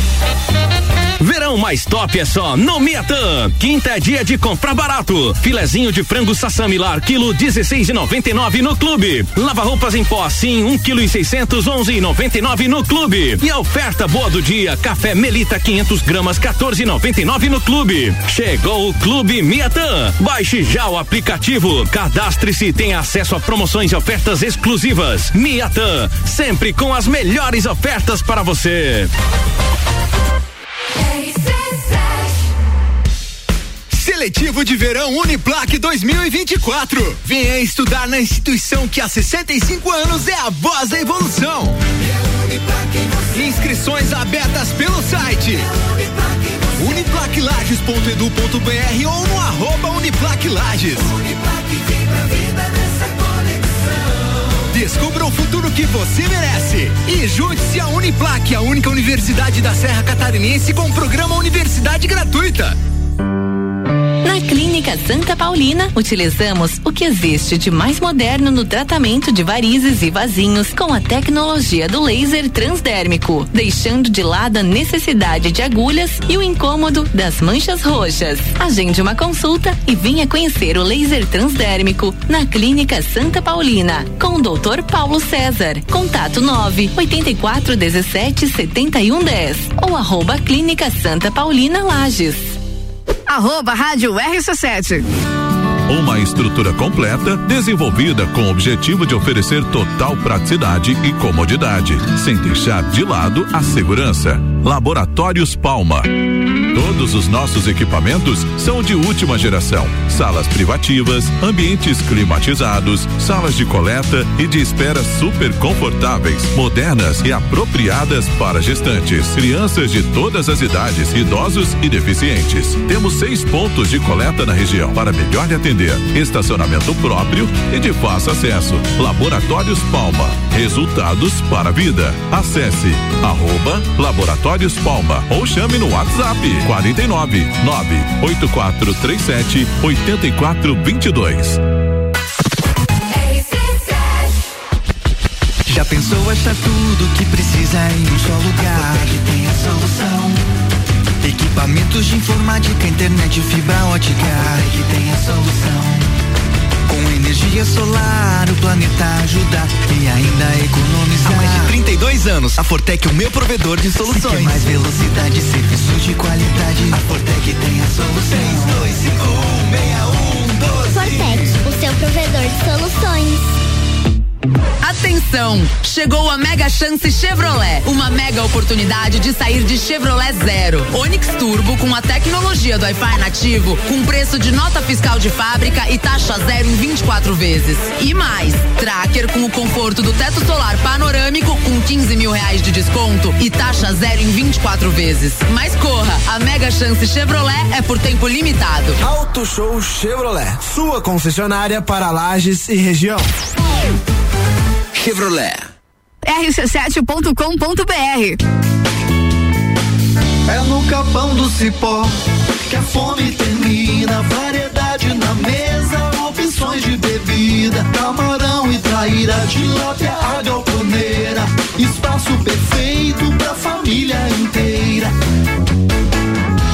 Verão mais top é só no Miatã. Quinta é dia de comprar barato. Filezinho de frango sassamilar, quilo 16,99 no clube. Lava roupas em pó, sim, 1 quilo e 600, 11,99 no clube. E a oferta boa do dia, café Melita 500 gramas, 14,99 no clube. Chegou o Clube Miatã. Baixe já o aplicativo. Cadastre-se e tenha acesso a promoções e ofertas exclusivas. Miatã, sempre com as melhores ofertas para você. Seletivo de Verão Uniplac 2024. Venha estudar na instituição que há 65 anos é a voz da evolução. Inscrições abertas pelo site uniplaclages.edu.br ou no arroba uniplaclages. Descubra o futuro que você merece. E junte-se à Uniplac, a única universidade da Serra Catarinense com programa Universidade Gratuita. Na Clínica Santa Paulina, utilizamos o que existe de mais moderno no tratamento de varizes e vasinhos com a tecnologia do laser transdérmico, deixando de lado a necessidade de agulhas e o incômodo das manchas roxas. Agende uma consulta e venha conhecer o laser transdérmico na Clínica Santa Paulina, com o Dr. Paulo César. Contato 9 84 17 71 10 ou arroba Clínica Santa Paulina Lages. Arroba Rádio RC7. Uma estrutura completa, desenvolvida com o objetivo de oferecer total praticidade e comodidade, sem deixar de lado a segurança. Laboratórios Palma. Todos os nossos equipamentos são de última geração. Salas privativas, ambientes climatizados, salas de coleta e de espera super confortáveis, modernas e apropriadas para gestantes, crianças de todas as idades, idosos e deficientes. Temos seis pontos de coleta na região para melhor atender. Estacionamento próprio e de fácil acesso. Laboratórios Palma. Resultados para a vida. Acesse arroba Laboratórios Palma ou chame no WhatsApp 49 98437 8422. Já pensou achar tudo que precisa em um só lugar? Que tem a solução. Equipamentos de informática, internet, fibra ótica. Que tem a solução. Com energia solar, o planeta ajuda e ainda economizar. Há mais de 32 anos, a Fortec é o meu provedor de Se soluções. quer mais velocidade, serviços de qualidade, a Fortec tem a solução. 32516112. Fortec, o seu provedor de soluções. Atenção! Chegou a Mega Chance Chevrolet. Uma mega oportunidade de sair de Chevrolet zero. Onix Turbo com a tecnologia do Wi-Fi nativo, com preço de nota fiscal de fábrica e taxa zero em 24 vezes. E mais, Tracker com o conforto do teto solar panorâmico com 15 mil reais de desconto e taxa zero em 24 vezes. Mas corra! A Mega Chance Chevrolet é por tempo limitado. Auto Show Chevrolet, sua concessionária para Lages e região. Chevrolet. rc7.com.br É no capão do cipó que a fome termina. Variedade na mesa, opções de bebida. Camarão e traíra, tilápia, a galponeira. Espaço perfeito pra família inteira.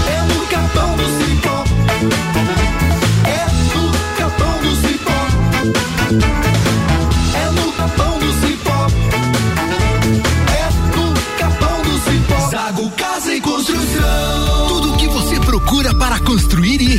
É no capão do cipó.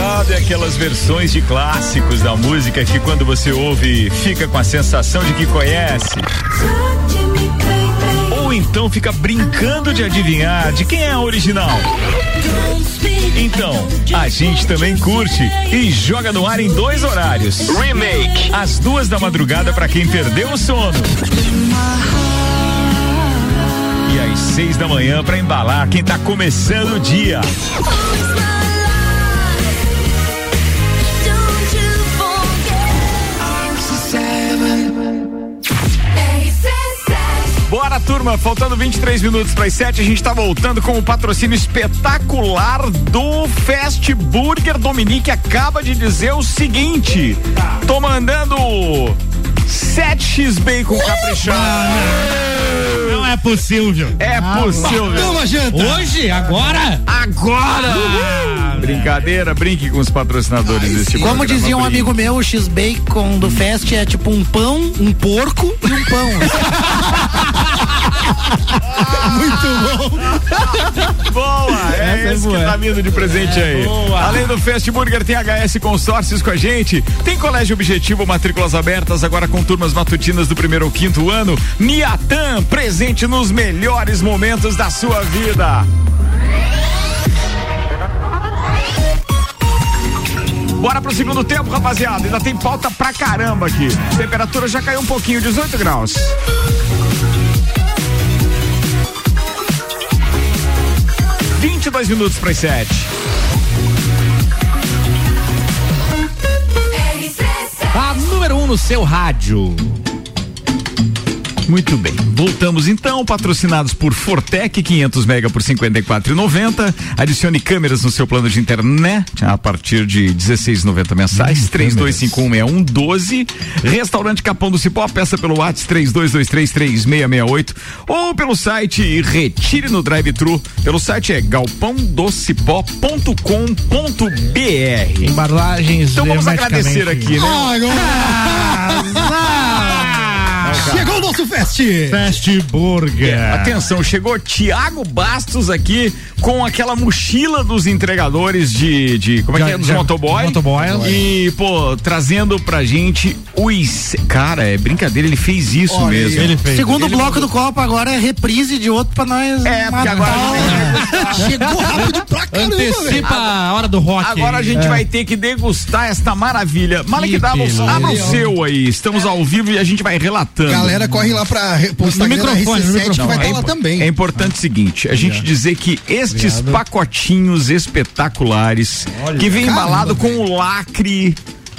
Sabe aquelas versões de clássicos da música que quando você ouve fica com a sensação de que conhece? Ou então fica brincando de adivinhar de quem é a original? Então, a gente também curte e joga no ar em dois horários. Remake, às duas da madrugada para quem perdeu o sono. E às seis da manhã para embalar quem tá começando o dia. Bora, turma, faltando 23 minutos para as 7, a gente tá voltando com o patrocínio espetacular do Fast Burger. Dominique acaba de dizer o seguinte: tô mandando 7x bacon caprichado. Não é possível. É possível. Toma, janta. Hoje? Agora? Agora! Brincadeira, brinque com os patrocinadores deste Como programa, dizia um brinque. amigo meu, o X-Bacon do Fest é tipo um pão, um porco e um pão. <laughs> Muito bom. Boa, é Essa é esse boa. que tá vindo de presente aí. Além do Fast Burger, tem HS Consórcios com a gente. Tem Colégio Objetivo, matrículas abertas, agora com turmas matutinas do primeiro ao quinto ano. Miatan, presente nos melhores momentos da sua vida. Bora pro segundo tempo, rapaziada. Ainda tem pauta pra caramba aqui. Temperatura já caiu um pouquinho, 18 graus. Vinte e dois minutos para as sete. A número um no seu rádio. Muito bem. Voltamos então, patrocinados por Fortec 500 mega por 54,90. Adicione câmeras no seu plano de internet a partir de 16,90 mensais. 32516112. Restaurante Capão do Cipó, peça pelo WhatsApp 32233668 ou pelo site retire no drive-thru. Pelo site é galpãodocipó.com.br. Embalagens Então vamos agradecer aqui, né? <laughs> Chegou o nosso fest! Fast Burger. Atenção, chegou Tiago Bastos aqui com aquela mochila dos entregadores de, de como é que é, dos já- motoboy. motoboy. E, pô, trazendo pra gente os... Cara, é brincadeira, ele fez isso Olha aí, mesmo. Ele fez. Segundo Ele bloco mandou- do Copa agora é reprise de outro pra nós. É, porque agora o- <laughs> Chegou rápido pra caramba, velho. Antecipa a hora do rock. Agora a gente vai ter que degustar esta maravilha. Malek Que Davos, abra o seu aí. Estamos ao vivo e a gente vai relatando. Galera, corre lá pra re- pro Instagram microfone, no RC7 que microfone. vai estar é lá também. É importante o seguinte, a gente dizer que estes pacotinhos espetaculares que vem Caramba, embalado com o lacre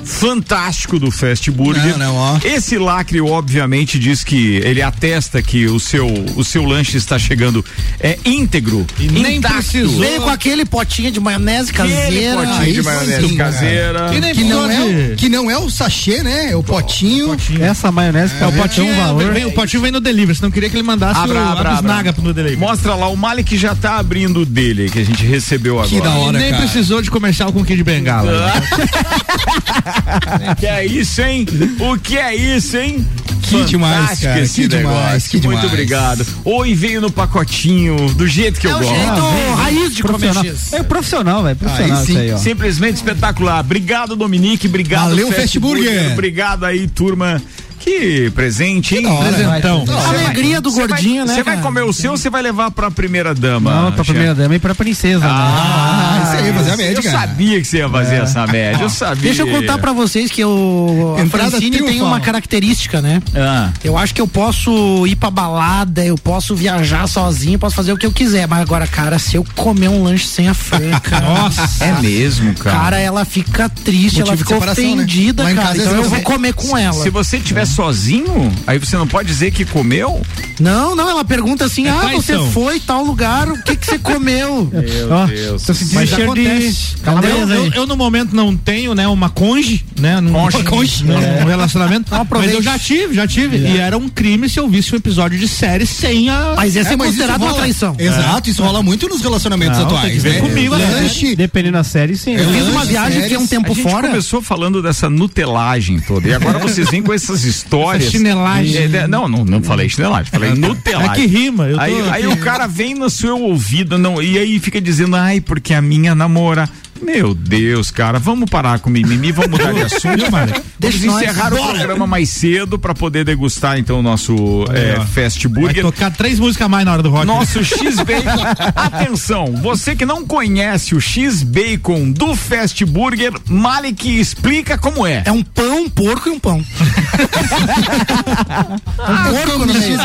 fantástico do Fast Burger. Não, não, ó. Esse lacre obviamente diz que ele atesta que o seu o seu lanche está chegando é íntegro, E nem intacto. precisou. Veio com aquele potinho de maionese Aquele caseira. potinho Aí de sim, maionese cara. caseira. E nem Que não, é, o- que não é o sachê, né? É o potinho. Essa maionese que É, o potinho, um valor. vem, o potinho vem no delivery, você não queria que ele mandasse Abra, o, abra, abra. delivery. Mostra lá o Malik já tá abrindo o dele que a gente recebeu agora. Que da hora, e nem cara. precisou de comercial com Kid Bengala. <laughs> <laughs> que é isso, hein? O que é isso, hein? Que demais, cara, esse que demais, que Muito demais. obrigado. Oi, veio no pacotinho, do jeito que É eu o gosto. jeito raiz de comer Profissional. X. É profissional, velho. Profissional Aí isso sim. aí, ó. Simplesmente espetacular. Obrigado, Dominique. Obrigado, Valeu, Fast Burger. Obrigado aí, turma. Que presente, hein? da hora. Presentão. Alegria do Você vai- gordinho, né? Você vai comer o seu ou você vai levar pra primeira dama? Não, pra primeira dama e pra princesa, Ah, né? isso aí, fazer a média, Eu sabia que você ia fazer essa média. Eu sabia. Deixa eu contar pra vocês que eu, a Entrada Francine tem uma característica, né? Ah. Eu acho que eu posso ir pra balada, eu posso viajar sozinho, posso fazer o que eu quiser. Mas agora, cara, se eu comer um lanche sem a Franca. <laughs> Nossa. É mesmo, cara. Cara, ela fica triste, Motivo ela fica né? ofendida, em cara. Então se eu vou comer com ela. Se você estiver sozinho, aí você não pode dizer que comeu? Não, não, ela pergunta assim: ah, você foi tal lugar, o que que você comeu? <laughs> Ó, Deus. tô sentindo Mas cheiro acontece. de Eu, eu, aí. eu, no momento não tenho, né, uma conge, né, num, Conge. conge, num relacionamento, mas aproveite. eu já tive, já tive, e era um crime se eu visse um episódio de série sem a... Mas esse é, mas isso considerado uma traição. Exato, isso rola muito nos relacionamentos Não, tem atuais, que ver né? comigo, né? Lanche, Dependendo da série, sim. Eu fiz uma viagem aqui há um tempo a gente fora. começou falando dessa nutelagem toda e agora vocês vêm com essas histórias. Essa chinelagem. É, é, não, não, não falei chinelagem, falei nutelagem. É que rima, aí, aí o cara vem no seu ouvido não, e aí fica dizendo, ai, porque a minha namora. Meu Deus, cara, vamos parar com mimimi, vamos mudar de assunto. Vamos Deixa nós- encerrar o bora. programa mais cedo para poder degustar então o nosso é. Fast Vai Burger. tocar três músicas a mais na hora do rock. Nosso X-Bacon. <laughs> Atenção, você que não conhece o X-Bacon do Fast Burger, Malik explica como é. É um pão, um porco e um pão. <laughs> um porco no meio.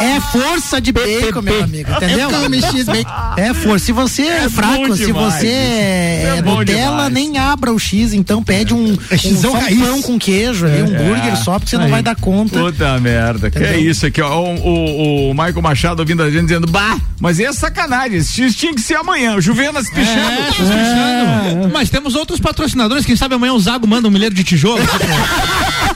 É força de bacon, meu amigo, entendeu? Eu come X-Bacon. É força. Se você é, bom fraco, se você isso. é, É bom Nutella, nem abra o X, então pede um, É um, xizão só um pão com queijo, ali, um burger só, porque você não vai dar conta. Puta merda, que é isso aqui, ó. O, o, o Michael Machado ouvindo a gente dizendo, bah, mas é sacanagem, esse X tinha que ser amanhã. O Juvenas É, pichando. fechando. Mas temos outros patrocinadores, quem sabe amanhã o Zago manda um milheiro de tijolo. <laughs>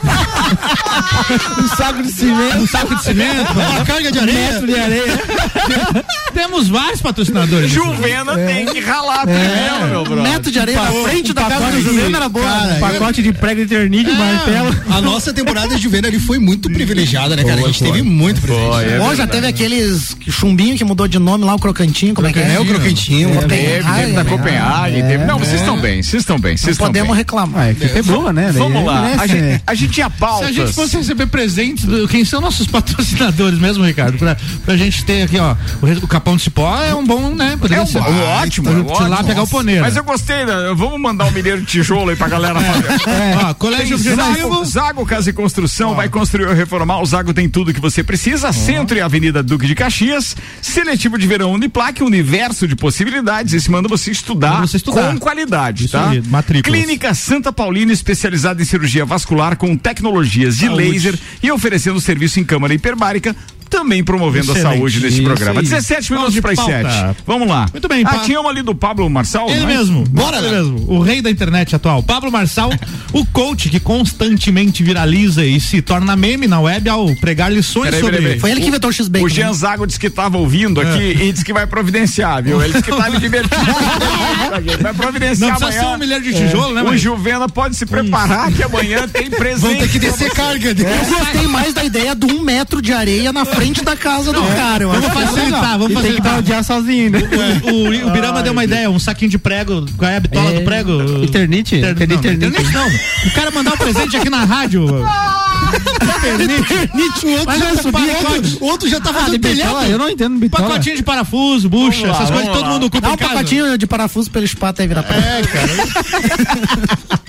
<laughs> Um saco de cimento. um saco de cimento. Uma carga de areia. metro de areia. <laughs> Temos vários patrocinadores. Juvena tem que ralar primeiro, meu Um brother. metro de areia na frente da casa do de- era boa. Cara, né? Pacote de prego eternite, martelo. A nossa temporada de Juvena ali foi muito privilegiada, né, cara? A gente teve muito presente. é Ó, já teve aqueles chumbinho que mudou de nome lá, o crocantinho, como é que é? É, o crocantinho. É, Teve, teve da Copenhague, teve. Não, vocês estão bem, vocês estão bem, vocês estão Podemos reclamar. Equipe é boa, né? Vamos lá, a gente, né? tinha Se a gente fosse receber presentes, do- quem são nossos <laughs> patrocinadores mesmo, Ricardo? Pra, pra gente ter aqui, ó, o, o Capão do Cipó é um bom, né? Poderia É um ser. bom, ótimo, Sei ótimo. lá pegar o poneiro. Mas eu gostei, né? vamos mandar o mineiro de tijolo aí pra galera fazer. <laughs> É. Ó, colégio Tem Zago. Zago Casa e Construção vai construir ou reformar. O Zago tem tudo que você precisa. Centro e Avenida Duque de Caxias. Seletivo de verão Uniplac, universo de possibilidades. Esse manda você estudar, Manda você estudar. com qualidade, Isso tá? aí, matrículas. Clínica Santa Paulina, especializada em cirurgia vascular com tecnologias de Saúde. laser e oferecendo serviço em câmara hiperbárica. Também promovendo Excelente. a saúde neste Isso programa. aí. 17 Vamos minutos para as pauta. 7. Vamos lá. Muito bem, Ah, pa- tinha uma ali do Pablo Marçal? Ele é? mesmo. Bora, Ele né? mesmo. O rei da internet atual. Pablo Marçal, o coach que constantemente viraliza e se torna meme na web ao pregar lições Peraí, sobre. peraí, peraí. Foi ele que inventou o X-Bacon. O né? Jean Zago disse que estava ouvindo aqui É. e disse que vai providenciar, viu? Ele disse que tá me divertindo. <laughs> vai providenciar Não precisa amanhã. ser um milhar de tijolo, né, O mas- Juvena pode se preparar que amanhã tem presente. Vão ter que descer você. carga. Eu gostei mais da ideia do um metro de areia na frente da casa do cara. Eu Vamos acho que é facilitar, vamos E tem que facilitar. baldear sozinho ainda. O, o, o <laughs> Birama deu uma ideia, um saquinho de prego, qual é a bitola É, do prego? Eternite? Ter- Tem não, Eternite. Eternite não. O cara mandar um presente aqui na rádio. <laughs> Eternite, o outro Mas já eu tá subi, outro, o outro já tá Ah, fazendo bitola? telhado. Eu não entendo bitola. Pacotinho de parafuso, bucha, lá, essas coisas que todo mundo ocupa Dá um em casa. pacotinho de parafuso pelo espato aí virar pra É, cara. <laughs>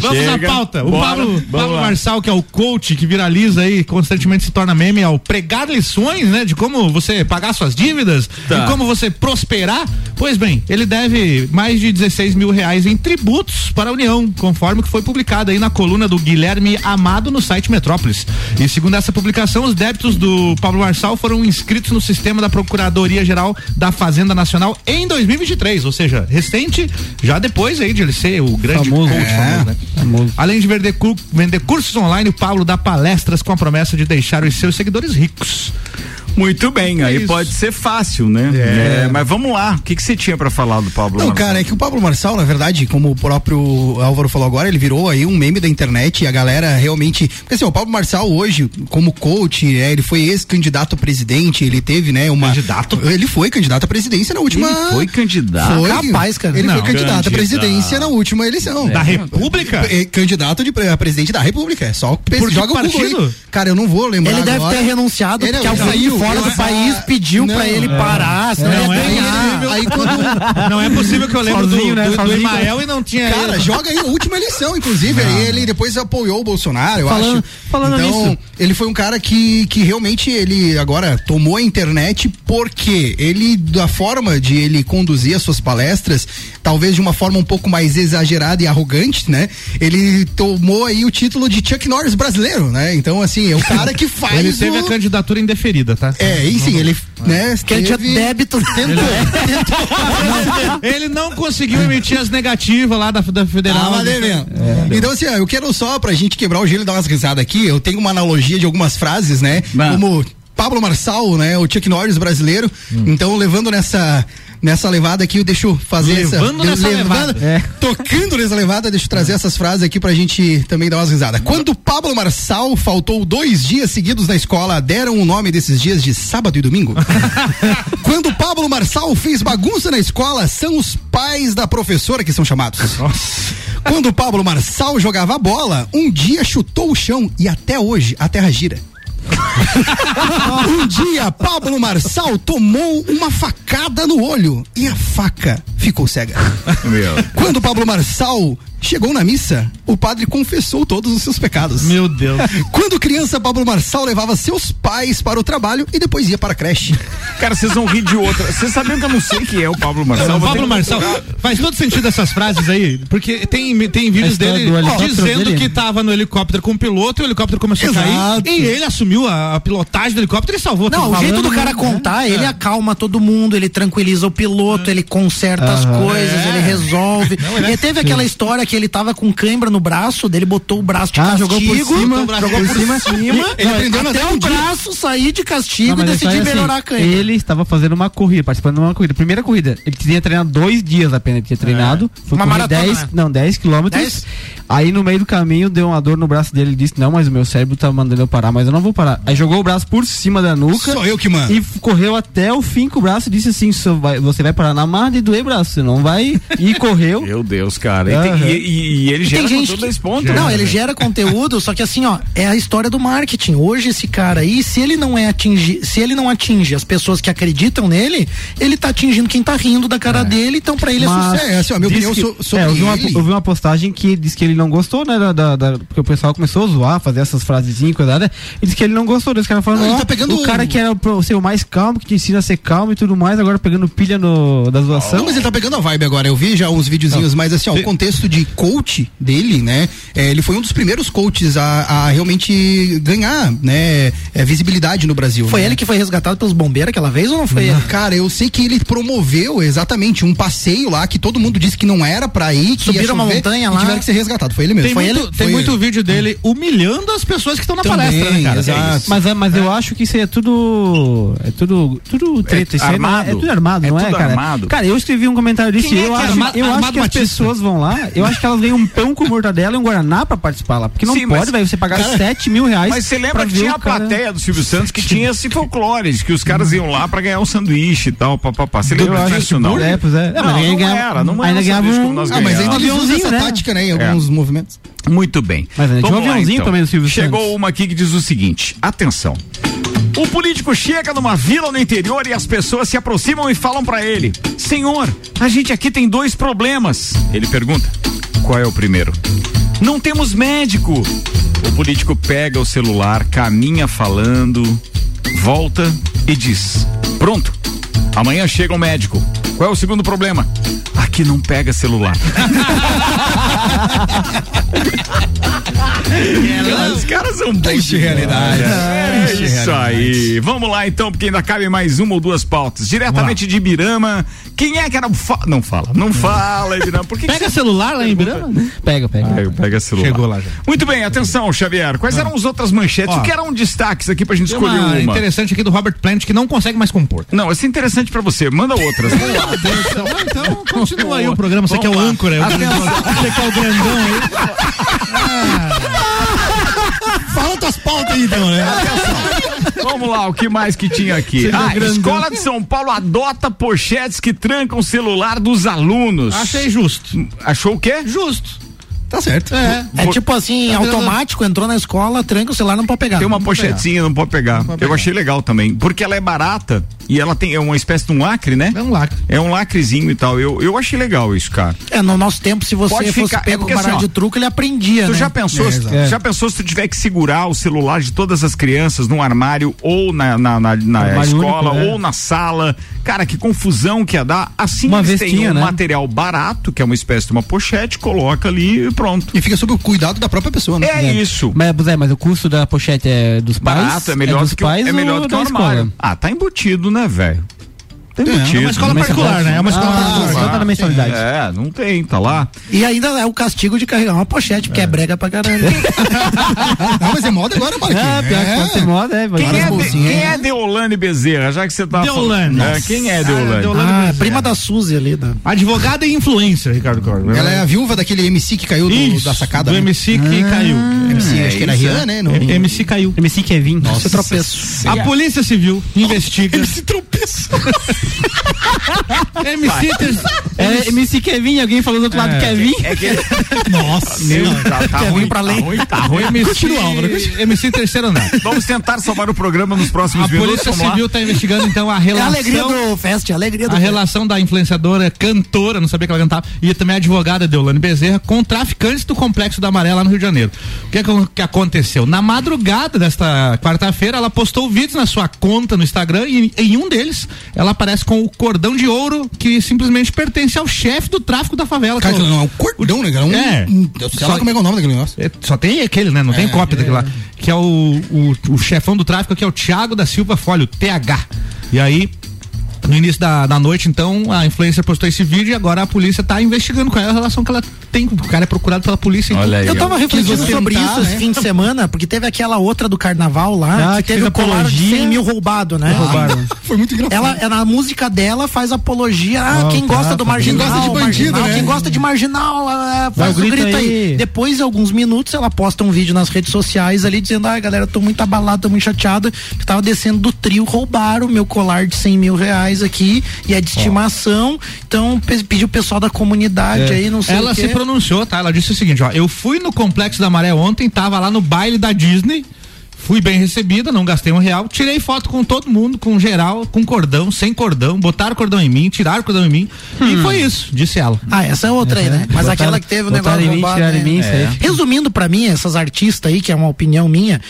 Vamos Chega. na pauta. O Bora. Pablo, Pablo. Marçal, que é o coach que viraliza aí, constantemente se torna meme ao pregar lições, né? De como você pagar suas dívidas, Tá. de como você prosperar. Pois bem, ele deve mais de 16 mil reais em tributos para a União, conforme que foi publicado aí na coluna do Guilherme Amado no site Metrópolis. E segundo essa publicação, os débitos do Pablo Marçal foram inscritos no sistema da Procuradoria Geral da Fazenda Nacional em 2023, ou seja, recente, já depois aí de ele ser o grande Famoso. É. famoso, né? Famoso. Além de vender, cu- vender cursos online, o Paulo dá palestras com a promessa de deixar os seus seguidores ricos. Muito bem, aí Isso. pode ser fácil, né? É, mas vamos lá, o que, que você tinha pra falar do Pablo Não, Marçal? cara, é que o Pablo Marçal, na verdade, como o próprio Álvaro falou agora, ele virou aí um meme da internet e a galera realmente. Porque assim, o Pablo Marçal hoje, como coach, é, ele foi ex-candidato a presidente, ele teve, né, uma. Candidato? Ele foi candidato a presidência na última. Ele foi candidato. Foi. Capaz, cara. Ele Não, foi candidato candidato. à presidência na última eleição. Da República? É, candidato de a presidente da República. É só Por joga o Google aí. Cara, eu não vou lembrar. Ele deve agora. ter renunciado Ele porque é- alguém de saiu, fora do país pediu Não, pra ele é. parar, senão Não ele é ia ganhar. possível. Aí quando. <laughs> Não é possível que eu lembre Sozinho, do, né? do, do. Imael e não tinha Cara, ele. joga aí a última eleição, inclusive. Aí ele depois apoiou o Bolsonaro, eu Falando- acho. falando então, nisso. ele foi um cara que, que realmente ele agora tomou a internet porque ele, da forma de ele conduzir as suas palestras, talvez de uma forma um pouco mais exagerada e arrogante, né? Ele tomou aí o título de Chuck Norris brasileiro, né? Então, assim, é o cara que <laughs> faz. Ele teve o... a candidatura indeferida, tá? É, e sim, ele, né? Porque ele tinha débito. <laughs> Ele não conseguiu emitir as negativas lá da, da Federal. Ah, mas devendo. Então, assim, ó, eu quero só pra gente quebrar o gelo e dar umas risadas aqui. Eu tenho uma analogia de algumas frases, né? Bah. Como Pablo Marçal, né? O Chuck Norris brasileiro. Então, levando nessa. Nessa levada aqui, eu deixo fazer Levando essa. nessa levada. É. <laughs> Tocando nessa levada, deixa eu trazer essas frases aqui pra gente também dar umas risadas. Quando Pablo Marçal faltou dois dias seguidos na escola, deram o nome desses dias de sábado e domingo. <laughs> Quando Pablo Marçal fez bagunça na escola, são os pais da professora que são chamados. Quando Pablo Marçal jogava bola, um dia chutou o chão e até hoje a terra gira. <laughs> um dia, Pablo Marçal tomou uma facada no olho e a faca ficou cega. Meu. Quando Pablo Marçal chegou na missa, o padre confessou todos os seus pecados. Meu Deus. <laughs> Quando criança, Pablo Marçal levava seus pais para o trabalho e depois ia para a creche. Cara, vocês vão rir de outra. Vocês sabiam que eu não sei quem é o Pablo Marçal? Não, ter Pablo Marçal, faz todo sentido essas frases aí, porque tem, tem vídeos dele dizendo dele? que tava no helicóptero com o piloto e o helicóptero começou a Exato. cair e ele assumiu a, a pilotagem do helicóptero e salvou Não, o jeito do cara né? contar, ele acalma todo mundo, ele tranquiliza o piloto, ele conserta as coisas, ele resolve. ele é e teve aquela história que ele tava com cãibra no braço, dele botou o braço de Ah, castigo, jogou por cima, jogou por cima, cima. Ele aprendeu até o braço sair de castigo Não, e mas isso aí, decidir assim, melhorar a cãibra. Ele estava fazendo uma corrida, participando de uma corrida. Primeira corrida, ele tinha treinado dois dias apenas. Ele tinha treinado. Foi Uma maratona, 10, né? não, 10 quilômetros. 10? Aí no meio do caminho deu uma dor no braço dele. Ele disse: Não, mas o meu cérebro tá mandando eu parar, mas eu não vou parar. Aí jogou o braço por cima da nuca. Sou eu que mando. E correu até o fim com o braço e disse assim: "Só vai- Você vai parar na marra de doer braço, você não vai. <laughs> E correu. Meu Deus, cara. E, tem- e- e- e ele E gera tem gente conteúdo que, desse ponto. não, né, ele gera conteúdo, só que assim, ó, é a história do marketing. Hoje esse cara aí, se ele não é atingir, se ele não atinge as pessoas que acreditam nele, ele tá atingindo quem tá rindo da cara dele, então pra ele é Mas- sucesso. É, assim, ó, minha opinião que- so- sobre é, eu, vi uma, eu vi uma postagem que diz que ele não gostou, né? Da, da- da- porque o pessoal começou a zoar, fazer essas frasezinhas, coisa, né? E disse que ele não gostou. Esse cara falando, Não, ele ó, tá pegando o cara que era pra ser o mais calmo, que te ensina a ser calmo e tudo mais, agora pegando pilha no, da zoação. Não, mas ele tá pegando a vibe agora. Eu vi já uns videozinhos, mas assim, ó, o contexto de coach dele, né? é, ele foi um dos primeiros coaches a, a realmente ganhar, né? é, visibilidade no Brasil. Foi né? ele que foi resgatado pelos bombeiros aquela vez ou não foi ele? Cara, eu sei que ele promoveu exatamente um passeio lá que todo mundo disse que não era pra ir, que ia Subiram uma montanha e lá. tiveram que ser resgatado. Foi ele mesmo. Tem, foi muito, ele, tem muito ele. vídeo dele humilhando as pessoas que estão na Também, palestra, né, cara? exato. É. Mas, é- mas eu acho que isso aí é tudo. É tudo. Tudo treta. isso aí não é- armado. É, tudo armado, É não é, tudo cara? armado. Cara, eu escrevi um comentário disso. Quem é eu que é acho, armado- eu acho que as Batista? pessoas vão lá. Eu acho que elas ganham um pão com mortadela e um guaraná pra participar lá. Porque não Sim, pode, velho, você pagar Cara, 7 mil reais. Mas você lembra que tinha a cara- plateia do Silvio Santos que tinha esse folclore, que os caras iam lá pra ganhar um sanduíche e tal, papapá. Você lembra disso, não? É, pois é. Não, não era, não era ainda ganhava sanduíche um- Ah, mas ainda ganhamos. ele usa aviãozinho, essa né? tática, né? Em É. alguns movimentos. Muito bem. Mas um aviãozinho então. também do Silvio Chegou Santos. uma aqui que diz o seguinte: atenção. O político chega numa vila no interior e as pessoas se aproximam e falam pra ele: Senhor, a gente aqui tem dois problemas. Ele pergunta: Qual é o primeiro? Não temos médico. O político pega o celular, caminha falando, volta e diz: Pronto, amanhã chega um médico. Qual é o segundo problema? Aqui não pega celular. <laughs> Os caras são bons Triste realidade. É Triste isso aí. Vamos lá então, porque ainda cabe mais uma ou duas pautas. Diretamente de Ibirama. Quem é que era o. Fa... Não fala, não fala, Ibirama. Por que que Pega você- celular lá em Ibirama? Pega, pega. Pega, pega celular. Chegou lá já. Muito bem, atenção, Xavier. Quais eram as outras manchetes? Ó. o que eram destaques aqui pra gente escolher uma uma? interessante aqui do Robert Plant que não consegue mais compor. Não, esse é interessante pra você. Manda outras. Vamos lá. Então, então continua aí o programa. Você que é o âncora, é o grandão. Você que é o grandão aí. <laughs> Fala tuas pautas aí, então, né? Vamos lá, o que mais que tinha aqui? Ah, Escola de São Paulo adota pochetes que trancam o celular dos alunos. Achei justo. Achou o quê? Justo. Tá certo. É. É tipo assim, Tá automático, entrou na escola, tranca o celular, não pode pegar. Tem uma Não pode pegar. pochetinha, não pode pegar. pode Eu pegar. achei legal também. Porque ela é barata e ela tem é uma espécie de um lacre, né? É um lacre. É um lacrezinho e tal. Eu, eu achei legal isso, cara. É, no nosso tempo, se você Pode fosse ficar- é pego porque com baralho assim, ó, de truco, ele aprendia, Tu né? já pensou, É, se- exato. já pensou se tu tiver que segurar o celular de todas as crianças num armário ou na, na, na- na escola único, né? ou na sala? Cara, que confusão que ia dar. Assim Uma eles têm vestinha, um né? material barato, que é uma espécie de uma pochete, coloca ali e pronto. E fica sob o cuidado da própria pessoa, né? É isso. Mas, mas o custo da pochete é dos pais? Barato, é melhor dos do que pais é melhor do que o armário. Ah, tá embutido, né, velho? Tá É, embutido. É uma escola Mas particular, né? É uma escola Ah, particular. só tá na mensalidade. É, não tem, tá lá. E ainda é o castigo de carregar uma pochete, porque é, brega pra caralho. <laughs> Não, mas é moda agora, Marquinhos. Ah, pior que pode ser moda, é. Quem é, de, quem é Deolane Bezerra, já que você tá Deolane. falando? É, quem é Deolane? Deolane ah, Bezerra. prima da Suzy ali. Da... Advogada e influencer, Ricardo Cordo. Ela é a viúva daquele MC que caiu do- Isso, da sacada. do né? MC que caiu. MC, acho que era Rian, é. né? MC caiu. MC Kevin. Você tropeço. A Polícia Civil <laughs> investiga. MC tropeço. <laughs> MC É, MC Kevin, alguém falou do outro lado É. Kevin? É que <laughs> Nossa. Meu, tá, tá ruim, pra tá além. ruim, tá ruim. MC, MC terceiro andar. Vamos tentar salvar o programa nos próximos A minutos. Polícia vamos lá. Civil está investigando então a É a relação alegria do fest, a alegria do a relação da influenciadora, cantora, não sabia que ela cantava, e também a advogada Deolane Bezerra com traficantes do Complexo da Maré lá no Rio de Janeiro. O que, é que, que aconteceu? Na madrugada desta quarta-feira, ela postou vídeos na sua conta no Instagram e em um deles ela aparece com o cordão de ouro que simplesmente pertence ao chefe do tráfico da favela. Cara, é não, é um cordão, né, cara? Um, É. um- sei lá Só- como é é o nome daquele negócio. é, só tem aquele, né? Não tem cópia daquele lá. Que é o, o, o chefão do tráfico, que é o Thiago da Silva Folha, o TH. E aí, No início da, da noite, então, a influencer postou esse vídeo e agora a polícia tá investigando com ela a relação que ela tem. O cara é procurado pela polícia. então. Olha aí, Eu tava ó. refletindo Quis sobre isso esse né? fim de semana, porque teve aquela outra do carnaval lá, Ah, que que teve o colar de apologia. 100 mil roubado, né? Roubaram. <laughs> Foi muito engraçado. Ela, é na música dela, faz apologia. Ah, Ah, quem gosta do marginal. Quem gosta de bandido, marginal, né? Quem gosta de marginal, ah, faz o o grito grito aí. aí. Depois de alguns minutos, ela posta um vídeo nas redes sociais ali dizendo: ai, galera, tô muito abalada, tô muito chateada. que Tava descendo do trio, roubaram o meu colar de 100 mil reais aqui e é de estimação. Então, pe- pediu o pessoal da comunidade aí, não sei Ela se pronunciou, tá? Ela disse o seguinte, ó, eu fui no Complexo da Maré ontem, tava lá no baile da Disney, fui bem recebida, não gastei um real, tirei foto com todo mundo, com geral, com cordão, sem cordão, botaram cordão em mim, tiraram cordão em mim, e foi isso, disse ela. Ah, essa é outra aí, né? Mas Botaram- aquela que teve o negócio em mim, né? em mim, aí. Resumindo pra mim, essas artistas aí, que é uma opinião minha,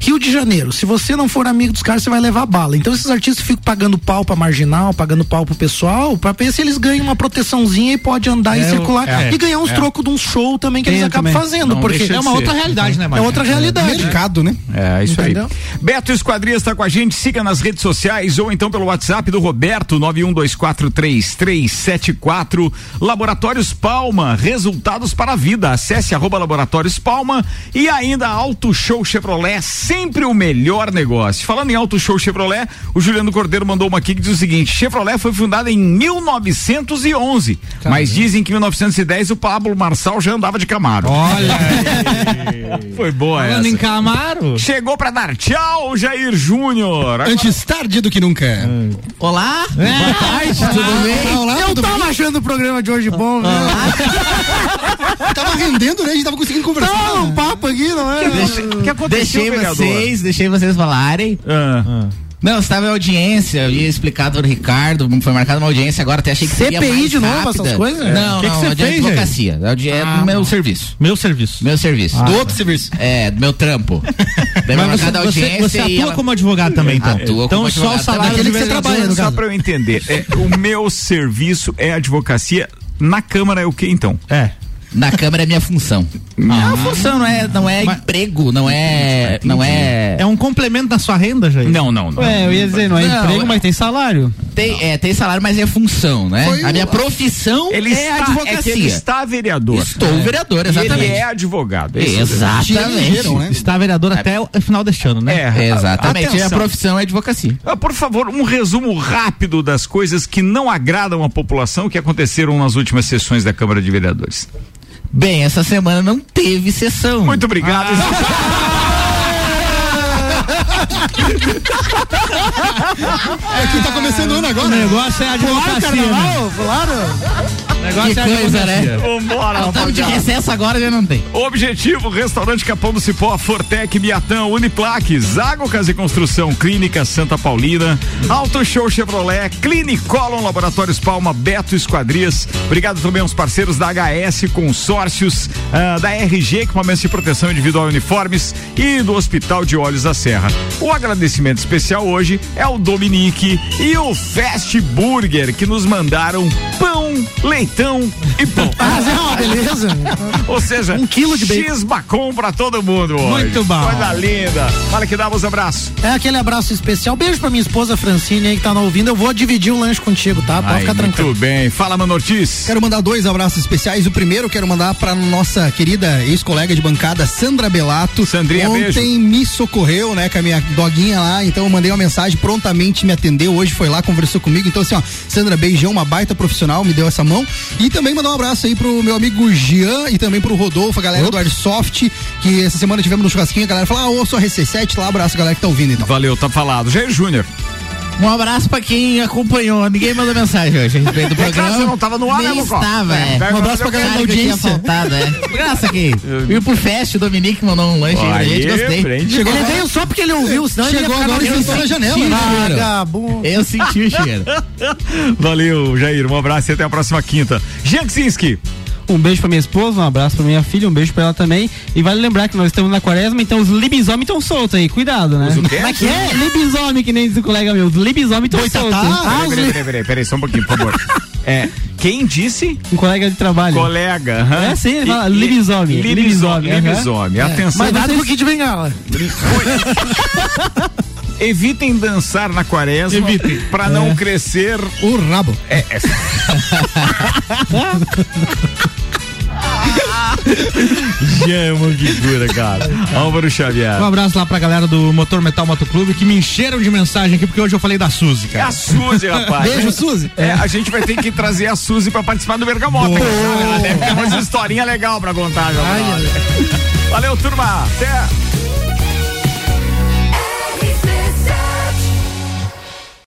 Rio de Janeiro, se você não for amigo dos caras, você vai levar bala. Então esses artistas ficam pagando pau pra marginal, pagando pau pro pessoal, pra ver se eles ganham uma proteçãozinha e pode andar e É, circular é, e ganhar uns é. trocos de um show também que Tem eles acabam também. fazendo, Não porque É uma outra realidade, né, é Marcos? outra realidade. Mercado, né? É, isso Entendeu? aí. Beto Esquadrias está com a gente, siga nas redes sociais ou então pelo WhatsApp do Roberto 91243374. Laboratórios Palma, resultados para a vida. Acesse arroba Laboratórios Palma e ainda Auto Show Chevrolet, sempre o melhor negócio. Falando em Auto Show Chevrolet, o Juliano Cordeiro mandou uma aqui que diz o seguinte: Chevrolet foi fundada em 1911, mas dizem que em 1910 o Pablo Marçal já andava de Camaro. Olha, <laughs> Foi boa falando essa. em Camaro, Chegou pra dar tchau, Jair Júnior. Agora- Antes tarde do que nunca. Olá, boa tarde, tudo bem? Olá, Eu tudo tava bem? achando o programa de hoje bom, viu? Tava rendendo, né? A gente tava conseguindo conversar. Não, um papo aqui, não é? O que aconteceu, Deixei? Vocês, deixei vocês falarem. Ah. Não, estava em audiência, eu ia explicar do Ricardo, foi marcada uma audiência agora, até achei que seria CPI mais de novo, rápida. essas coisas? Não, O que que não, você é de fez, advocacia, é é Ah, do meu bom. serviço. meu serviço. Meu serviço. Do outro serviço. É, do meu trampo. <laughs> Daí Mas você, você, audiência você e atua ela- como advogado também, então. Atua então como só o salário também. de Aquele que você trabalha, no Só caso. pra eu entender, é, o meu serviço é advocacia. Na Câmara é o que então? É. Na Câmara é minha função. É uma função, não é, não é emprego, não é. Não é. É um complemento da sua renda, Jair? Não, não, não. Ué, eu ia dizer, não é Não, emprego, é- mas tem salário. Tem, é, tem salário, mas é função, né? Foi a minha o- profissão Ele é está, advocacia. é que ele está vereador. Estou vereador, E exatamente. ele é advogado. é isso? Exatamente. né? Está vereador até o final deste ano, né? É, Exatamente. Atenção. A profissão é advocacia. Ah, Por favor, um resumo rápido das coisas que não agradam a população que aconteceram nas últimas sessões da Câmara de Vereadores. Bem, essa semana não teve sessão. Muito obrigado. É que tá começando o ano agora. O negócio é a advocacia, né? Claro. O negócio Que é a coisa, né? Vambora, Estamos de rapaziada. recesso agora já não tem. Objetivo, Restaurante Capão do Cipó, Fortec, Biatã, Uniplaque, Zago Casa e Construção, Clínica Santa Paulina, Auto Show Chevrolet, Clinicolon, Laboratórios Palma, Beto Esquadrias. Obrigado também aos parceiros da HS Consórcios, ah, da RG Equipamentos de Proteção Individual e Uniformes e do Hospital de Olhos da Serra. O agradecimento especial hoje é o Dominique e o Fast Burger, que nos mandaram pão, leitão e pão. <laughs> Ah, é uma beleza. <laughs> Ou seja, Um quilo de bacon. X-Bacon pra todo mundo hoje. Muito bom. Coisa linda. Fala que dá os abraços. É aquele abraço especial. Beijo pra minha esposa Francine aí que tá não ouvindo. Eu vou dividir o lanche contigo, tá? Pode Aí, ficar tranquilo. Muito bem. Fala, Mano Ortiz. Quero mandar dois abraços especiais. O primeiro quero mandar pra nossa querida ex-colega de bancada, Sandra Belato. Sandrinha, Ontem beijo. me socorreu, né, com a minha doguinha lá. Então eu mandei uma mensagem, prontamente me atendeu. Hoje foi lá, conversou comigo. Então, assim, ó, Sandra, beijão, uma baita profissional, me deu essa mão. E também mandar um abraço aí pro meu amigo Jean e também pro Rodolfo, a galera do Airsoft, que essa semana tivemos no churrasquinho. A galera falou, ah, ouço a RC7 lá, abraço, galera que tá ouvindo então. Valeu, tá falado. Jair Júnior. Um abraço pra quem acompanhou. Ninguém mandou mensagem hoje a respeito do É programa. você não tava no ar, Nem né, estava, É, é. Um abraço pra galera da audiência. faltado, é. Graça aqui. E pro Fest, o Dominique mandou um lanche aí pra gente, gostei. frente. Chegou Ele agora- veio só porque ele ouviu, senão ele Chegou ficar agora e sentou na janela. Né? Vagabundo. Eu senti o cheiro. <laughs> Valeu, Jair. Um abraço e até a próxima quinta. Jean Ksinski. Um beijo pra minha esposa, um abraço pra minha filha, um beijo pra ela também. E vale lembrar que nós estamos na quaresma, então os libisomens estão soltos aí, cuidado, né? Os o quê? É que é? Libisomem, que nem diz o colega meu. Os libisomens estão soltos. Ah, Peraí, peraí, peraí, peraí, peraí, só um pouquinho, por favor. É, quem disse? Um colega de trabalho. Colega. aham. É, sim, ele fala libisome, Libisome, libisome. É. Atenção. Mas nada com o Kid Bengala. Evitem dançar na quaresma pra não É. crescer. O rabo. É, é. Chama que cara. Álvaro Xavier. Um abraço lá pra galera do Motor Metal Motoclube que me encheram de mensagem aqui porque hoje eu falei da Suzy, É cara. a Suzy, rapaz. Beijo, Suzy. É, a gente vai ter que trazer a Suzy pra participar do Bergamota. cara. Ela deve ter umas historinhas legais pra contar, brother. Valeu, turma. Até.